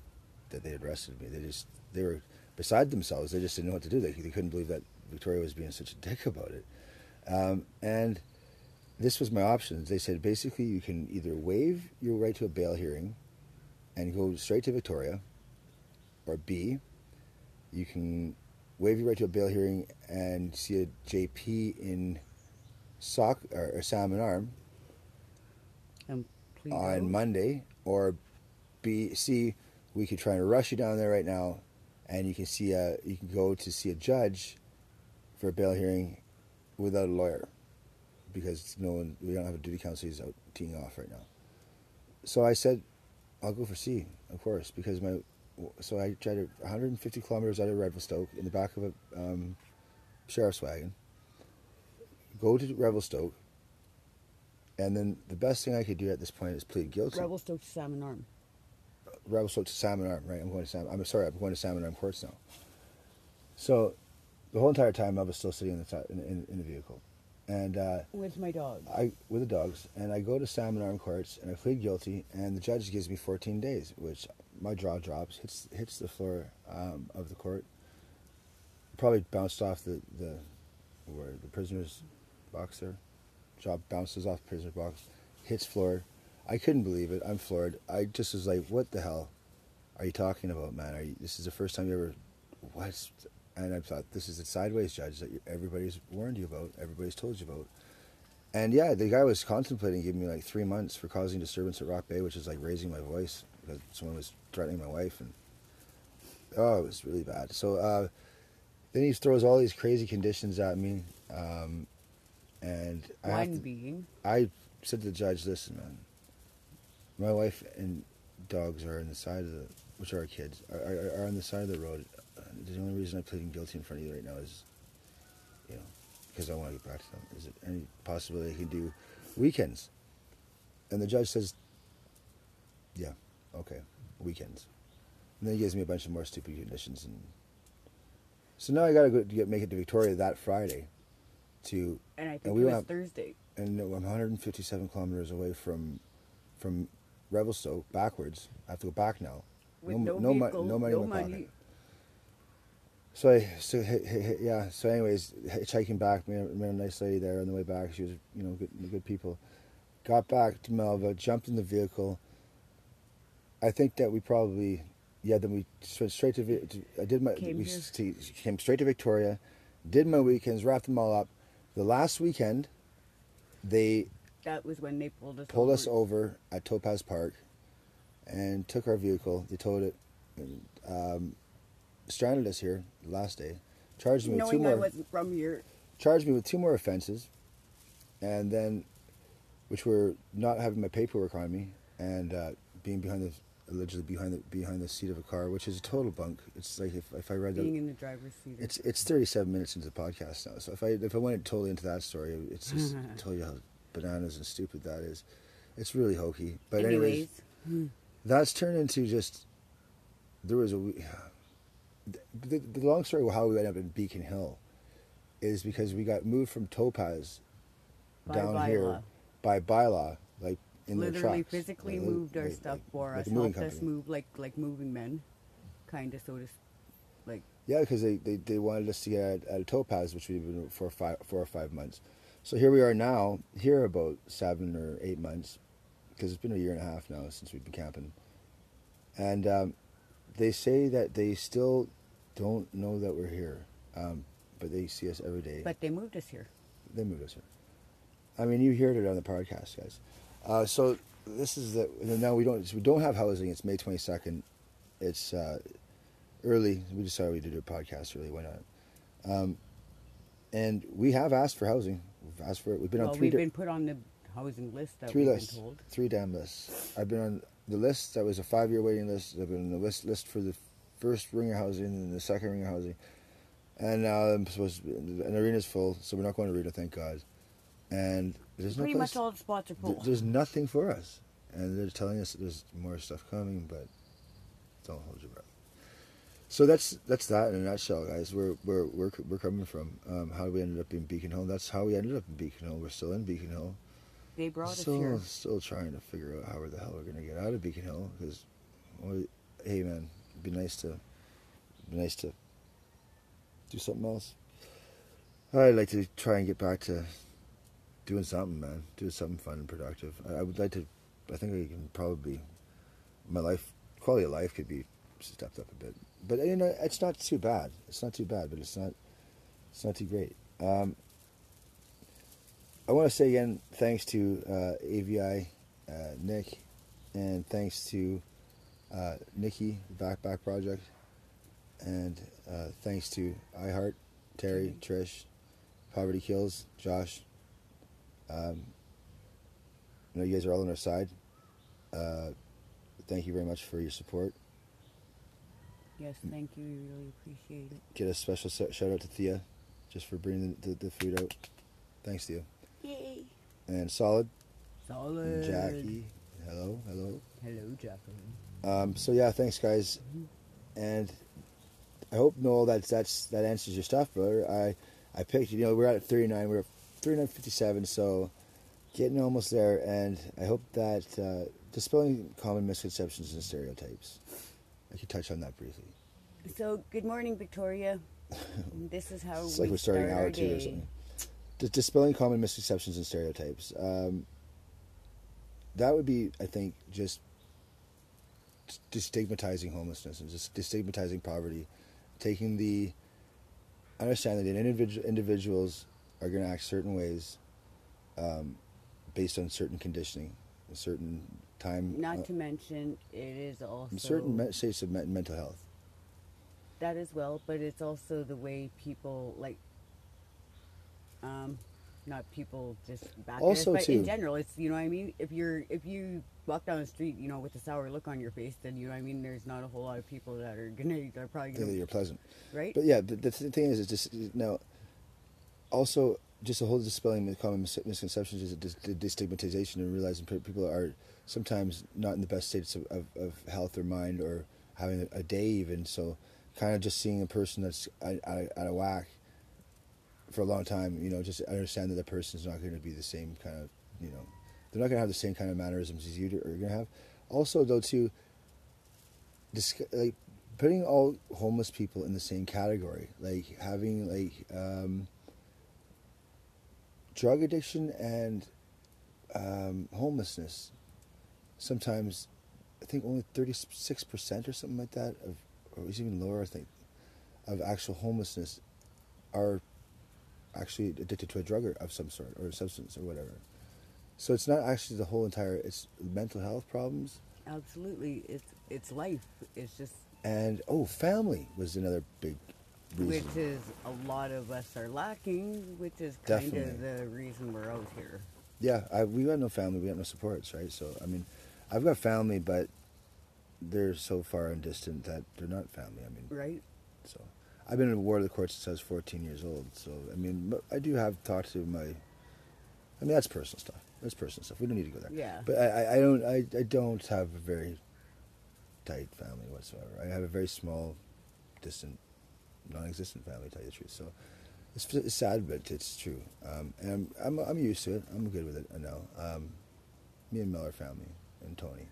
that they arrested me. They just they were beside themselves. They just didn't know what to do. They, they couldn't believe that Victoria was being such a dick about it. Um, and this was my options. They said basically you can either waive your right to a bail hearing and go straight to Victoria, or B, you can waive your right to a bail hearing and see a JP in Sock or, or Salmon Arm And on. Monday, or B, C, we could try and rush you down there right now and you can see a you can go to see a judge for a bail hearing without a lawyer because no one we don't have a duty counsel he's out teeing off right now. So I said, I'll go for C, of course, because my so I tried 150 kilometers out of Revelstoke in the back of a um, sheriff's wagon. Go to Revelstoke, and then the best thing I could do at this point is plead guilty. Revelstoke to Salmon Arm. Revelstoke to Salmon Arm, right? I'm going to Salmon. I'm sorry, I'm going to Salmon Arm Courts now. So, the whole entire time I was still sitting in the in, in, in the vehicle, and uh, With my dog. I with the dogs, and I go to Salmon Arm Courts, and I plead guilty, and the judge gives me 14 days, which my jaw drops, hits hits the floor um, of the court. Probably bounced off the the where the prisoner's box there. Jaw bounces off prisoner box, hits floor. I couldn't believe it. I'm floored. I just was like, "What the hell are you talking about, man? You, this is the first time you ever what?" And I thought, "This is a sideways judge that everybody's warned you about. Everybody's told you about." And yeah, the guy was contemplating giving me like three months for causing disturbance at Rock Bay, which is like raising my voice because someone was threatening my wife, and oh, it was really bad. So uh, then he throws all these crazy conditions at me, um, and I One to, being. I said to the judge, "Listen, man, my wife and dogs are on the side of the, which are our kids, are, are, are on the side of the road. The only reason I'm pleading guilty in front of you right now is, you know, because I want to get back to them. Is there any possibility I can do weekends?" And the judge says, "Yeah, okay, weekends." And then he gives me a bunch of more stupid conditions, and so now I got to go to get make it to Victoria that Friday, to And I think And we it was have- Thursday. and no, I'm 157 kilometers away from from Revelstoke backwards. I have to go back now. With no, no, no, vehicle, no money no in my money. pocket. So I so yeah. So anyways, hitchhiking back, met, met a nice lady there on the way back. She was you know good good people. Got back to Melva, jumped in the vehicle. I think that we probably yeah. Then we went straight to. To I did my Came we here. came straight to Victoria, did my weekends, wrapped them all up. The last weekend, they That was when they pulled us pulled over. us over at Topaz Park and took our vehicle. They towed it, and, um, stranded us here the last day. Charged me with two Knowing I more. wasn't from here. Charged me with two more offenses, and then, which were not having my paperwork on me and uh, being behind the allegedly behind the behind the seat of a car, which is a total bunk. It's like if, if I read Being the. in the driver's seat. It's it's 37 minutes into the podcast now, so if I if I went totally into that story, it's just (laughs) tell you how bananas and stupid that is. It's really hokey. But anyways, Anyways, that's turned into just there was a we- the, the long story of how we ended up in Beacon Hill is because we got moved from Topaz By down here by bylaw, like in their literally trucks. physically Like- moved our like- stuff for like us, a moving helped us company. move like like moving men, kind of so to s- like Yeah, because they, they, they wanted us to get at, a Topaz, which we've been for five, four or five months. So here we are now, here about seven or eight months, because it's been a year and a half now since we've been camping. And um, they say that they still don't know that we're here, um, but they see us every day. But they moved us here. They moved us here. I mean, you heard it on the podcast, guys. Uh, so this is the now we don't we don't have housing. It's May twenty second. It's uh, early. We decided we did a podcast early. Why not? Um, and we have asked for housing. We've asked for it. We've been well, on three we've di- been put on the housing list that three we've lists, been told. three damn lists. I've been on the list that was a five year waiting list. I've been on the list list for the first ringer housing and the second ringer housing, and now I'm supposed to be, and arena's full, so we're not going to arena, thank God. And there's no Pretty place. much all the spots are th- full. there's nothing for us, and they're telling us there's more stuff coming, but don't hold your breath. So that's that's that in a nutshell, guys. We're we're we're we're coming from um, how we ended up in Beacon Hill. That's how we ended up in Beacon Hill. We're still in Beacon Hill. They brought us here. still trying to figure out how the hell we're gonna get out of Beacon Hill. Because, well, hey man, it'd be nice to, be nice to do something else. I'd like to try and get back to doing something, man. Doing something fun and productive. I, I would like to. I think I can probably, my life quality of life could be stepped up a bit. But you know, it's not too bad. It's not too bad, but it's not. It's not too great. Um, I want to say again, thanks to uh, AVI, uh, Nick, and thanks to uh, Nikki, Backpack Project. and uh, thanks to iHeart, Terry, Trish, Poverty Kills, Josh. Um, I know you guys are all on our side. Uh, thank you very much for your support. Yes, thank you. We really appreciate it. Get a special shout out to Thea, just for bringing the, the, the food out. Thanks, Thea. Yay. And Solid, Solid. and Jackie. Hello, hello. Hello, Jacqueline. Um, so yeah, thanks guys, and I hope Noel that that's that answers your stuff, brother. I I picked you know we're at 39, we're at 39.57, so getting almost there, and I hope that uh, dispelling common misconceptions and stereotypes. I could touch on that briefly. So, good morning, Victoria. (laughs) this is how It's we like we're starting start hour our two or something. Dis- dispelling common misconceptions and stereotypes. Um, that would be, I think, just destigmatizing homelessness and just destigmatizing poverty, taking the understanding that individual individuals are going to act certain ways um, based on certain conditioning, a certain time, Not uh, to mention, it is also certain me- states of me- mental health. that as well, but it's also the way people like, um, not people just back Also, but too- in general, it's you know what I mean. If you're if you walk down the street, you know, with a sour look on your face, then you know what I mean. There's not a whole lot of people that are gonna They're probably gonna you're pleasant. right. But yeah, the, the thing is, is just you now. Also, just the whole dispelling the common mis- misconceptions is a destigmatization and realizing pe- people are sometimes not in the best states of, of, of health or mind or having a, a day even. So, kind of just seeing a person that's out, out, out of whack for a long time, you know, just understand that the person's not going to be the same kind of, you know, they're not going to have the same kind of mannerisms as you are going to have. Also, though, too, like putting all homeless people in the same category, like having like um, drug addiction and um, homelessness. Sometimes, I think only thirty six percent or something like that of, or it's even lower. I think of actual homelessness are actually addicted to a drug or, of some sort or a substance or whatever. So it's not actually the whole entire. It's mental health problems Absolutely, it's it's life. It's just and oh, family was another big reason. which is a lot of us are lacking, which is kind of the reason we're out here. Yeah, I, we got no family, we got no supports, right? So I mean, I've got family, but they're so far and distant that they're not family. I mean, Right? so I've been in a war of the court since I was 14 years old. So I mean, I do have talked to my. I mean, that's personal stuff. That's personal stuff. We don't need to go there. Yeah. But I, I, I don't, I, I don't have a very tight family whatsoever. I have a very small, distant, non-existent family. To tell you the truth, so it's, it's sad, but it's true. Um, and I'm, I'm, I'm used to it. I'm good with it. I know. Um, me and Melva are family, and Tony.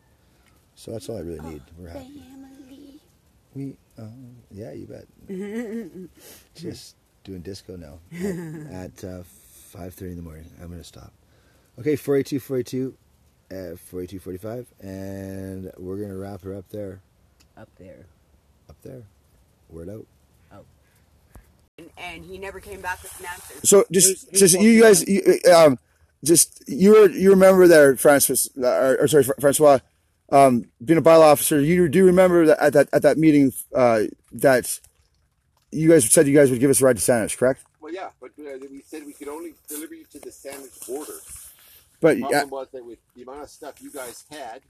So that's all I really need. We're happy. Family. We, uh, yeah, you bet. (laughs) Just doing disco now at, at uh, 5.30 in the morning. I'm going to stop. Okay, 482, 482, uh, 482, 45, and we're going to wrap her up there. Up there. Up there. Word out. And, and he never came back with an answer. So just, just you guys, you, um, just you were, you remember there, Francis, uh, or, or sorry, Francois, um, being a bylaw officer. You do remember that at that at that meeting uh, that you guys said you guys would give us a ride to Saanich, correct? Well, yeah, but uh, we said we could only deliver you to the Saanich border. But The yeah, problem was that with the amount of stuff you guys had,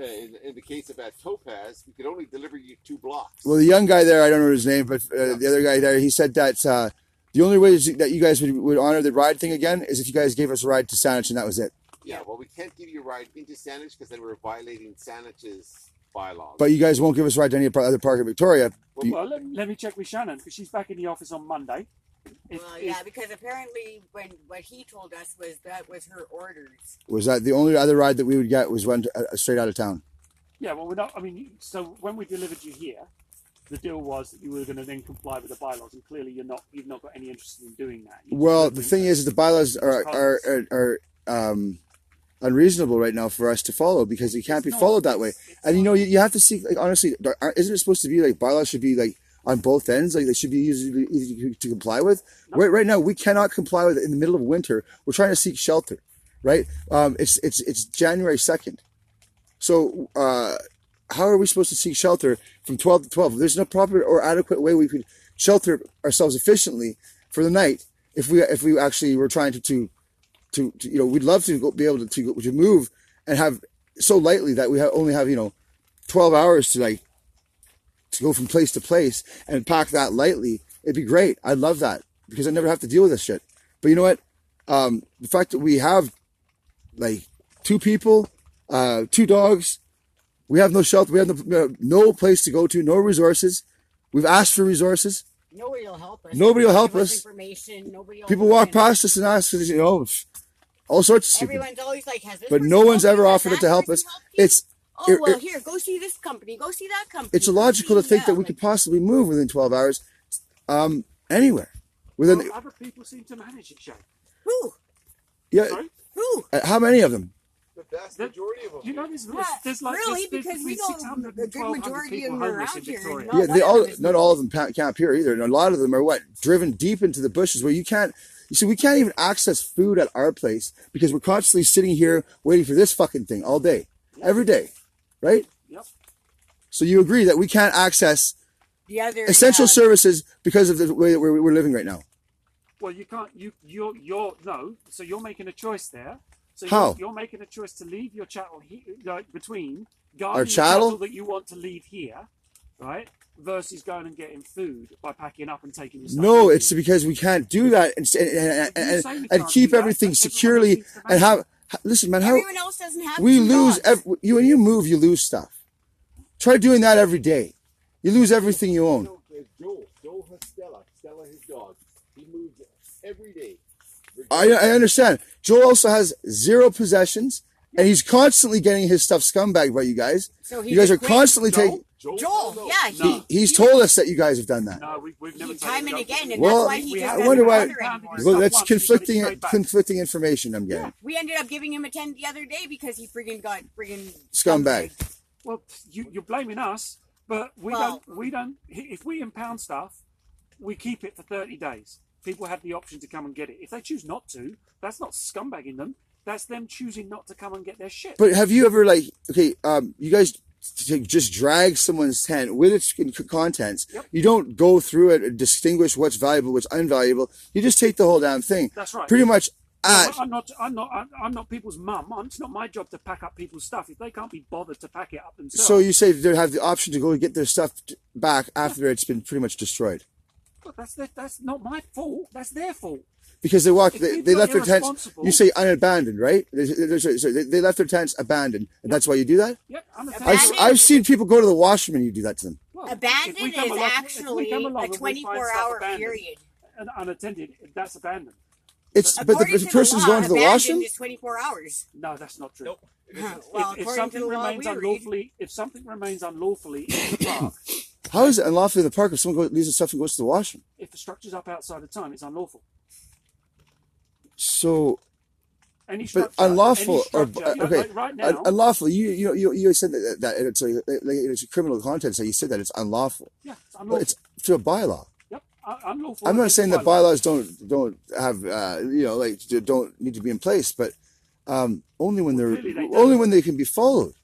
uh, in, in the case of at Topaz, we could only deliver you two blocks. well, the young guy there, I don't know his name, but uh, the other guy there, he said that uh, the only way that you guys would, would honor the ride thing again is if you guys gave us a ride to Saanich, and that was it. yeah, well, we can't give you a ride into Saanich because then we're violating Saanich's bylaws. But you guys won't give us a ride to any other park in Victoria. Well, You- Well, let, let me check with Shannon because she's back in the office on Monday. If- Well, if- yeah, because apparently when what he told us was that was her orders. Was that the only other ride that we would get was one to, uh, straight out of town? yeah, well, we're not. I mean, so when we delivered you here, the deal was that you were going to then comply with the bylaws, and clearly you're not. You've not got any interest in doing that. You Well, the thing think is, the bylaws are are, are, are um, unreasonable right now for us to follow because it can't It's be not. followed that way. And you know, you, you have to see. Like honestly, isn't it supposed to be like bylaws should be like on both ends? Like they should be easy, easy to comply with. Right, right now we cannot comply with it in the middle of winter. We're trying to seek shelter. Right? Um, it's it's it's January second. So uh, how are we supposed to seek shelter from 12 to 12? There's no proper or adequate way we could shelter ourselves efficiently for the night if we if we actually were trying to to, to, to you know we'd love to go, be able to, to to move and have so lightly that we have, only have you know 12 hours to like to go from place to place and pack that lightly. It'd be great. I'd love that because I never have to deal with this shit. But you know what? Um, the fact that we have like two people, uh, two dogs, we have no shelter, we have no, no place to go to, no resources. We've asked for resources. Nobody will help us. Nobody will help us. Information. Nobody. People walk listen. past us and ask us, you know, all sorts of stupid. Everyone's always like, "Has this?" But no one's ever offered it to help us. you?" It's Oh it- well, it- here, go see this company. Go see that company. it's illogical to think that we Like, could possibly move within 12 hours um, anywhere. Within, Well, other people seem to manage it, Shay. Who? yeah, Sorry? Who? uh, how many of them? The vast majority of them. You know, there's, there's, Yeah, there's like really, there's, because we between know 600 a good majority of them are homeless around here not- yeah, they all, not all of them camp here either. And a lot of them are what? Driven deep into the bushes where you can't, you see, we can't even access food at our place because we're constantly sitting here waiting for this fucking thing all day, every day, right? Yep. So you agree that we can't access The other essential uh, services because of the way that we're, we're living right now. Well, you can't. You you're you're no. So you're making a choice there. So How? You're, you're making a choice to leave your chattel he, like between guarding Our the chattel? that you want to leave here, right? Versus going and getting food by packing up and taking your stuff. No, it's because we can't do that and and, and, and, and keep do that, everything securely and have. Listen, man, how Everyone else doesn't have. we lose dogs. ev- you when you move, you lose stuff. Try doing that every day. You lose everything you own. Joel, Joel, Joel has Stella. Stella his dog. He moves every day. I, I understand. Joel also has zero possessions, and he's constantly getting his stuff scumbagged by you guys. So he You guys are quit. constantly taking. Joel, Joel, no, no. yeah, he, No. He's told us that you guys have done that. No, we, we've never time and again, and Well, that's why he we just I wonder why- Well, anymore. Well, Stuff that's once, we put it conflicting conflicting information. I'm getting We ended up giving him a ten the other day because he friggin' got friggin' scumbag. Well, you, you're blaming us, but we Well- don't. We don't. If we impound stuff, we keep it for 30 days. People have the option to come and get it. If they choose not to, that's not scumbagging them. That's them choosing not to come and get their shit. But have you ever like okay, um, you guys t- just drag someone's tent with its contents. Yep. You don't go through it and distinguish what's valuable, what's unvaluable. You just take the whole damn thing. That's right. Pretty much at I'm not. I'm not. I'm, not people's mum. It's not my job to pack up people's stuff. If they can't be bothered to pack it up themselves, so you say they have the option to go and get their stuff back after it's been pretty much destroyed Look, that's their, that's not my fault. That's their fault. Because they walked. They, they left their tents. You say unabandoned, right? There's- there's- so they they left their tents abandoned, and that's why you do that. Yep. I'm a I've, Abandoned? I've seen people go to the washroom and you do that to them. well, Abandoned if we come is along- actually along a and we find 24 stuff hour period. And unattended. That's abandoned. It's but the, According the to person's law, going to the abandoned washroom. is 24 hours. No, that's not true. Nope. Well, if, if something remains we read. unlawfully, if something remains unlawfully in the park, How is it unlawful in the park if someone goes, leaves their stuff and goes to the washroom? if the structure's up outside of time, it's unlawful. So Any But unlawful or structure, you know, okay, like right now, unlawful. You you you you said that, that it's like, like it's a criminal content. So you said that it's unlawful. yeah, it's But unlawful. it's to a bylaw. yep, unlawful. I'm not saying that bylaws don't don't have uh, you know like don't need to be in place, but um, only when they're they only when they can be followed.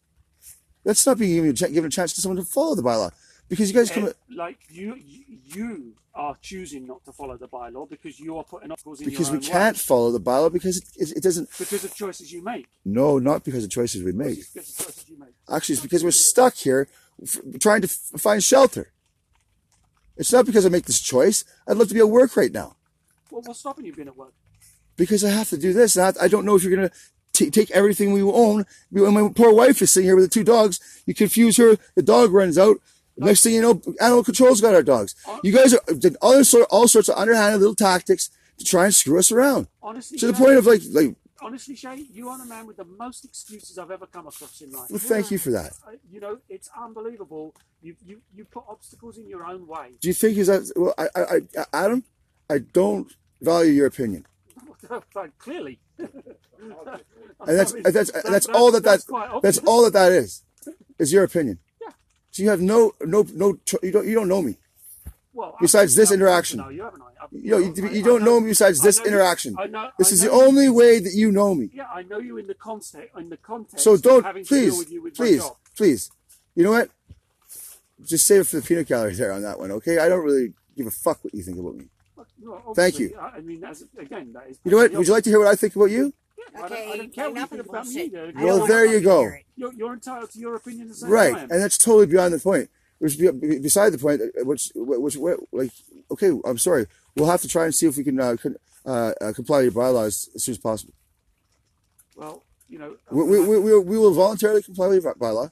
That's not being given given a chance to someone to follow the bylaw because you guys come Eh, like you, you, are choosing not to follow the bylaw because you are putting obstacles in because we can't way. follow the bylaw because it, it, doesn't. because of choices you make. No, not because of choices we make. It's because of choices you make. Actually, it's because we're stuck here f- trying to f- find shelter. It's not because I make this choice. I'd love to be at work right now Well, what's stopping you being at work? because I have to do this. And I, I don't know if you're going to take everything we own. When my poor wife is sitting here with the two dogs, you confuse her. The dog runs out. Next thing you know, animal control's got our dogs. You guys are did all, sort, all sorts of underhanded little tactics to try and screw us around Honestly, to the point of like, like. honestly, Shay, you are the man with the most excuses I've ever come across in life. Well, thank you for that. Uh, you know, it's unbelievable. You, you, you put obstacles in your own way. Do you think is that? Well, I, I, I, Adam, I don't value your opinion. (laughs) Clearly. and that's (laughs) that's that's, all that that quite that's all that that is is your opinion. So you have no no no you don't you don't know me. Well, Besides this I've got to interaction. know you, haven't You know you, you don't know me besides this know interaction. Know. This is the only way that you know me. Yeah, I know you in the context. In the context. So don't having to deal please with you with please please You know what? Just save it for the peanut gallery there on that one, okay? I don't really give a fuck what you think about me. Well, Thank you. I I mean, as, again, that is. You know what? Would you like to hear what I think about you? Yeah, I don't, I Okay, don't care enough of the about me. bullshit. either. I Well, don't You're, wanna there you go. you're, you're entitled to your opinion the same Right, I am. and that's totally beyond the point. Which be- be- beside the point, uh, which which, which like okay, I'm sorry. We'll have to try and see if we can uh, con- uh, uh, comply with your bylaws as soon as possible. Well, you know. We, we, we, we we will voluntarily comply with your bylaw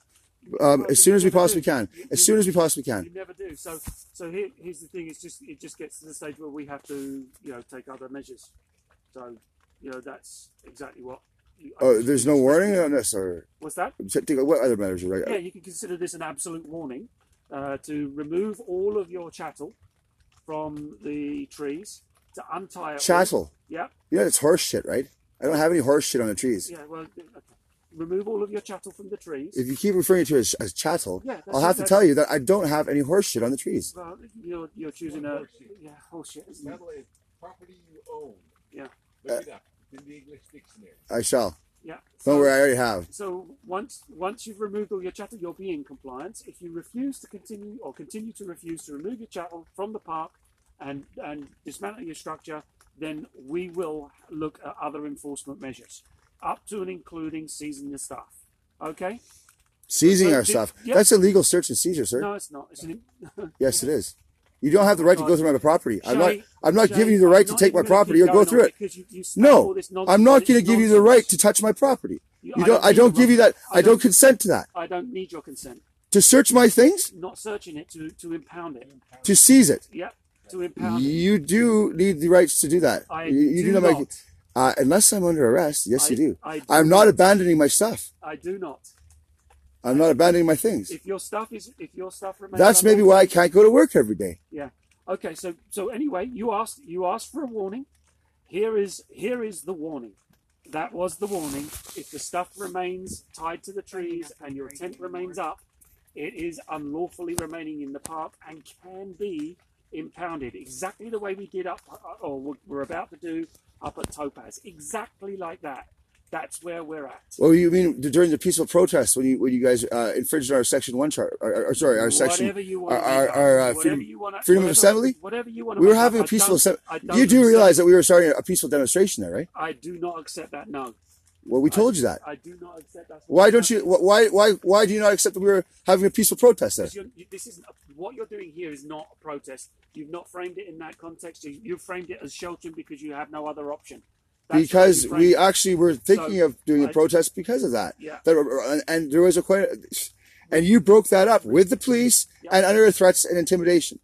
um, Well, as soon as we possibly do. can. You- As you- soon as we possibly can. You never do. So, so here, here's the thing: it's just it just gets to the stage where we have to, you know, take other measures. So, you know, that's exactly what. You, Oh, there's no warning on this, or What's that? what other measures? Right? Yeah, you can consider this an absolute warning uh, to remove all of your chattel from the trees, to untie it. all. Chattel. Yeah, You know, it's horse shit, right? I don't have any horse shit on the trees. yeah. Well, okay. remove all of your chattel from the trees. If you keep referring to it as, as chattel, Yeah, I'll have to tell you that I don't have any horse shit on the trees. well, you're you're choosing a yeah horseshit. isn't it? Is property you own. Yeah. Look it up. It's in the English dictionary. I shall. Yeah. Don't So- worry, I already have. So once once you've removed all your chattel, you'll be in compliance. If you refuse to continue or continue to refuse to remove your chattel from the park and and dismantle your structure, then we will look at other enforcement measures, up to and including seizing the stuff. Okay? Seizing So our did- stuff. yeah. That's a legal search and seizure, sir. No, it's not. It's an, (laughs) Yes, it is. You don't have the right to go through my property. I'm not. I'm not giving you the right to take my property or go through it. because you- you No. I'm not going to give you the right to touch my property. You- don't. I don't give you that. I don't consent to that. I don't need your consent. To search my things, Not searching it to, to impound it. to seize it. Yeah, to impound it. You do need the rights to do that. I you, do not. Uh, unless I'm under arrest, yes, I- you do. I not not. abandoning my stuff. I do not. I'm not abandoning my things. If your stuff is, if your stuff remains, That's maybe why I can't go to work every day. Yeah. Okay. So so anyway, you asked you asked for a warning. Here is here is the warning. That was the warning. If the stuff remains tied to the trees and your tent remains up, it is unlawfully remaining in the park and can be impounded. Exactly the way we did up, uh, or we're- we're about to do up at Topaz. Exactly like that. That's where we're at. Well, you mean during the peaceful protest when you when you guys uh, infringed our section one chart, or, or sorry, our section, Whatever you our want our, our uh, freedom, wanna- freedom of assembly. Whatever you want to We were having a I peaceful assembly. You do realize that we were starting a peaceful demonstration there, right? I do not accept that. No, Well, we told you that. I do not accept that. Why don't you? Why why why do you not accept that we were having a peaceful protest there? You're, this isn't what you're doing here is not a protest. You've not framed it in that context. You, you've framed it as sheltering because you have no other option. That's Because we actually were thinking So, of doing a protest because of that. Yeah. That and, there was a quite, and you broke that up with the police Yeah. and under threats and intimidation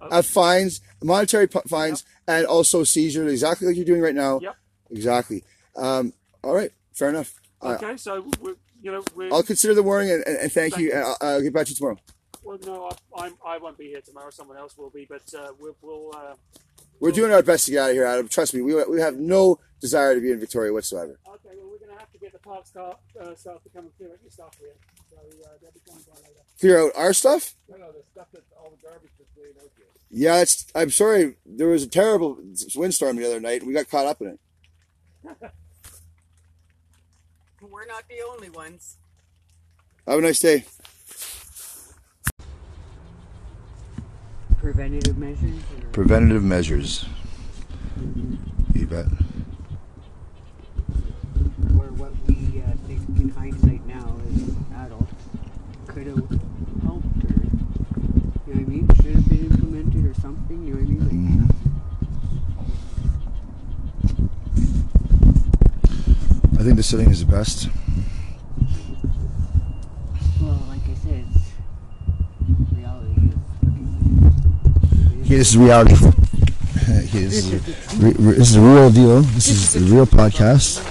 Okay. of fines, monetary p- fines, and also seizure, exactly like you're doing right now. Yep. Exactly. Um, all right. Fair enough. Uh, Okay, so we're, you know I'll consider the warning and, and, and thank, Thank you. you. And I'll, I'll get back to you tomorrow. well, no, I, I'm, I won't be here tomorrow. Someone else will be, but uh, we'll, we'll uh, We're doing our best to get out of here, Adam. Trust me, we, we have no desire to be in Victoria whatsoever. okay. Well, we're going to have to get the park staff, uh, staff to come and clear out your stuff here. So uh, they'll be coming by later. Clear out our stuff? No, no, the stuff that all the garbage that's laying out there. Yeah, it's. I'm sorry. There was a terrible windstorm the other night, and we got caught up in it. (laughs) We're not the only ones. Have a nice day. Preventative measures. Or Preventative measures. You bet. or what we uh, think in hindsight now as adults could have helped or you know what I mean should have been implemented or something you know what I mean like, I think the sitting is the best. well like I said it's reality is Here, this is reality. Here, this, is a, re, re- this is a real deal. This is the real podcast.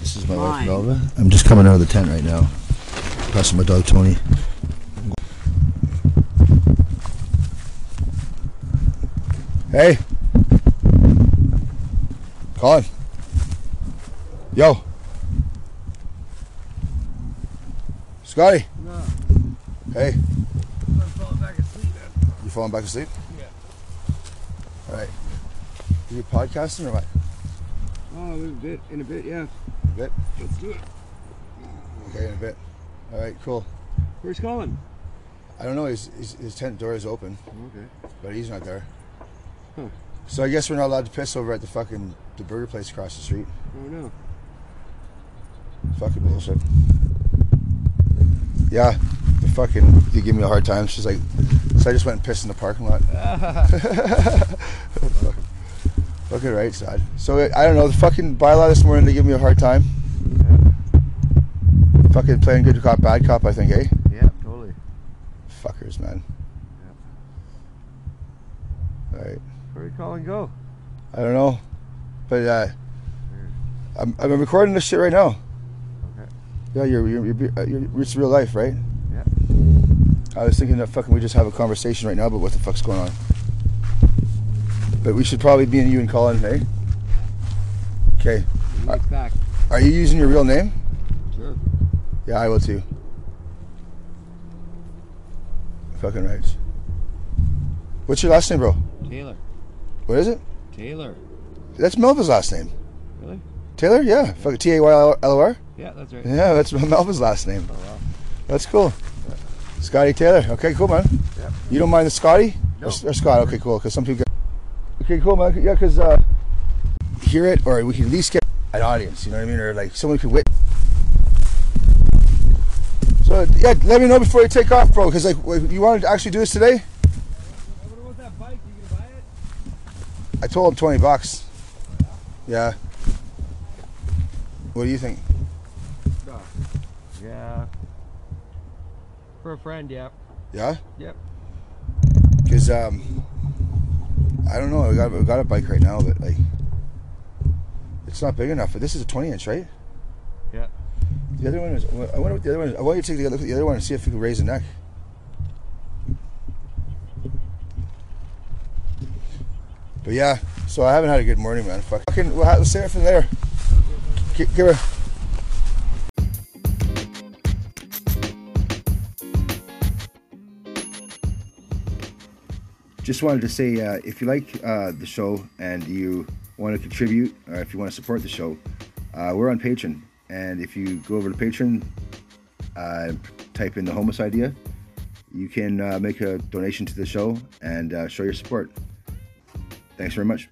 This is my wife. Melva. I'm just coming out of the tent right now. Passing my dog Tony. Hey. Colin. Yo. Scotty. Hey. Falling back asleep? Yeah. All right. Are you podcasting or what? Oh, a little bit, in a bit, yeah. A bit. Let's do it. Okay, in a bit. All right, cool. Where's Colin? I don't know. His, his, his tent door is open, Okay. but he's not there. Huh. So I guess we're not allowed to piss over at the fucking the burger place across the street. Oh no. Fucking bullshit. Yeah, the fucking they give me a hard time. She's like, so I just went and pissed in the parking lot. (laughs) fucking, right, side. So I don't know. The fucking bylaw this morning they give me a hard time. Fucking playing good cop, bad cop. I think, eh? Yeah, totally. Fuckers, man. Yeah. All right. Where are you calling go? I don't know, but uh, I'm, I'm recording this shit right now. Okay. Yeah, you're you're, you're, you're it's real life, right? I was thinking that fucking we just have a conversation right now about what the fuck's going on. But we should probably be in you and Colin, hey? Okay. Gets back. Are you using your real name? Sure. Yeah, I will too. Fucking right. What's your last name, bro? Taylor. What is it? Taylor. That's Melva's last name. Really? Taylor? Yeah. Fuck T A Y L O R? Yeah, that's right. Yeah, that's (laughs) Melva's last name. Oh wow. That's cool. Scotty Taylor. Okay, cool, man. Yeah. You don't mind the Scotty? No. Or, or Scott? Okay, cool. Because some people get. Okay, cool, man. Yeah, because uh, hear it, or we can at least get an audience. You know what I mean? Or like someone could wit. So yeah, let me know before you take off, bro. Because like, you wanted to actually do this today? What that bike? You gonna buy it? I told him twenty bucks. Yeah. What do you think? Yeah. For a friend, yeah. Yeah. Yep. Because um, I don't know. I got I got a bike right now, but like, it's not big enough. But this is a twenty inch, right? Yeah. The other one is. I wonder what the other one is. I want you to take a look at the other one and see if you can raise the neck. But yeah, so I haven't had a good morning, man. Fucking, we'll have, let's save it from there. Give her. Just wanted to say, uh, if you like uh, the show and you want to contribute, or if you want to support the show, uh, we're on Patreon. And if you go over to Patreon, uh, type in the homeless idea, you can uh, make a donation to the show and uh, show your support. Thanks very much.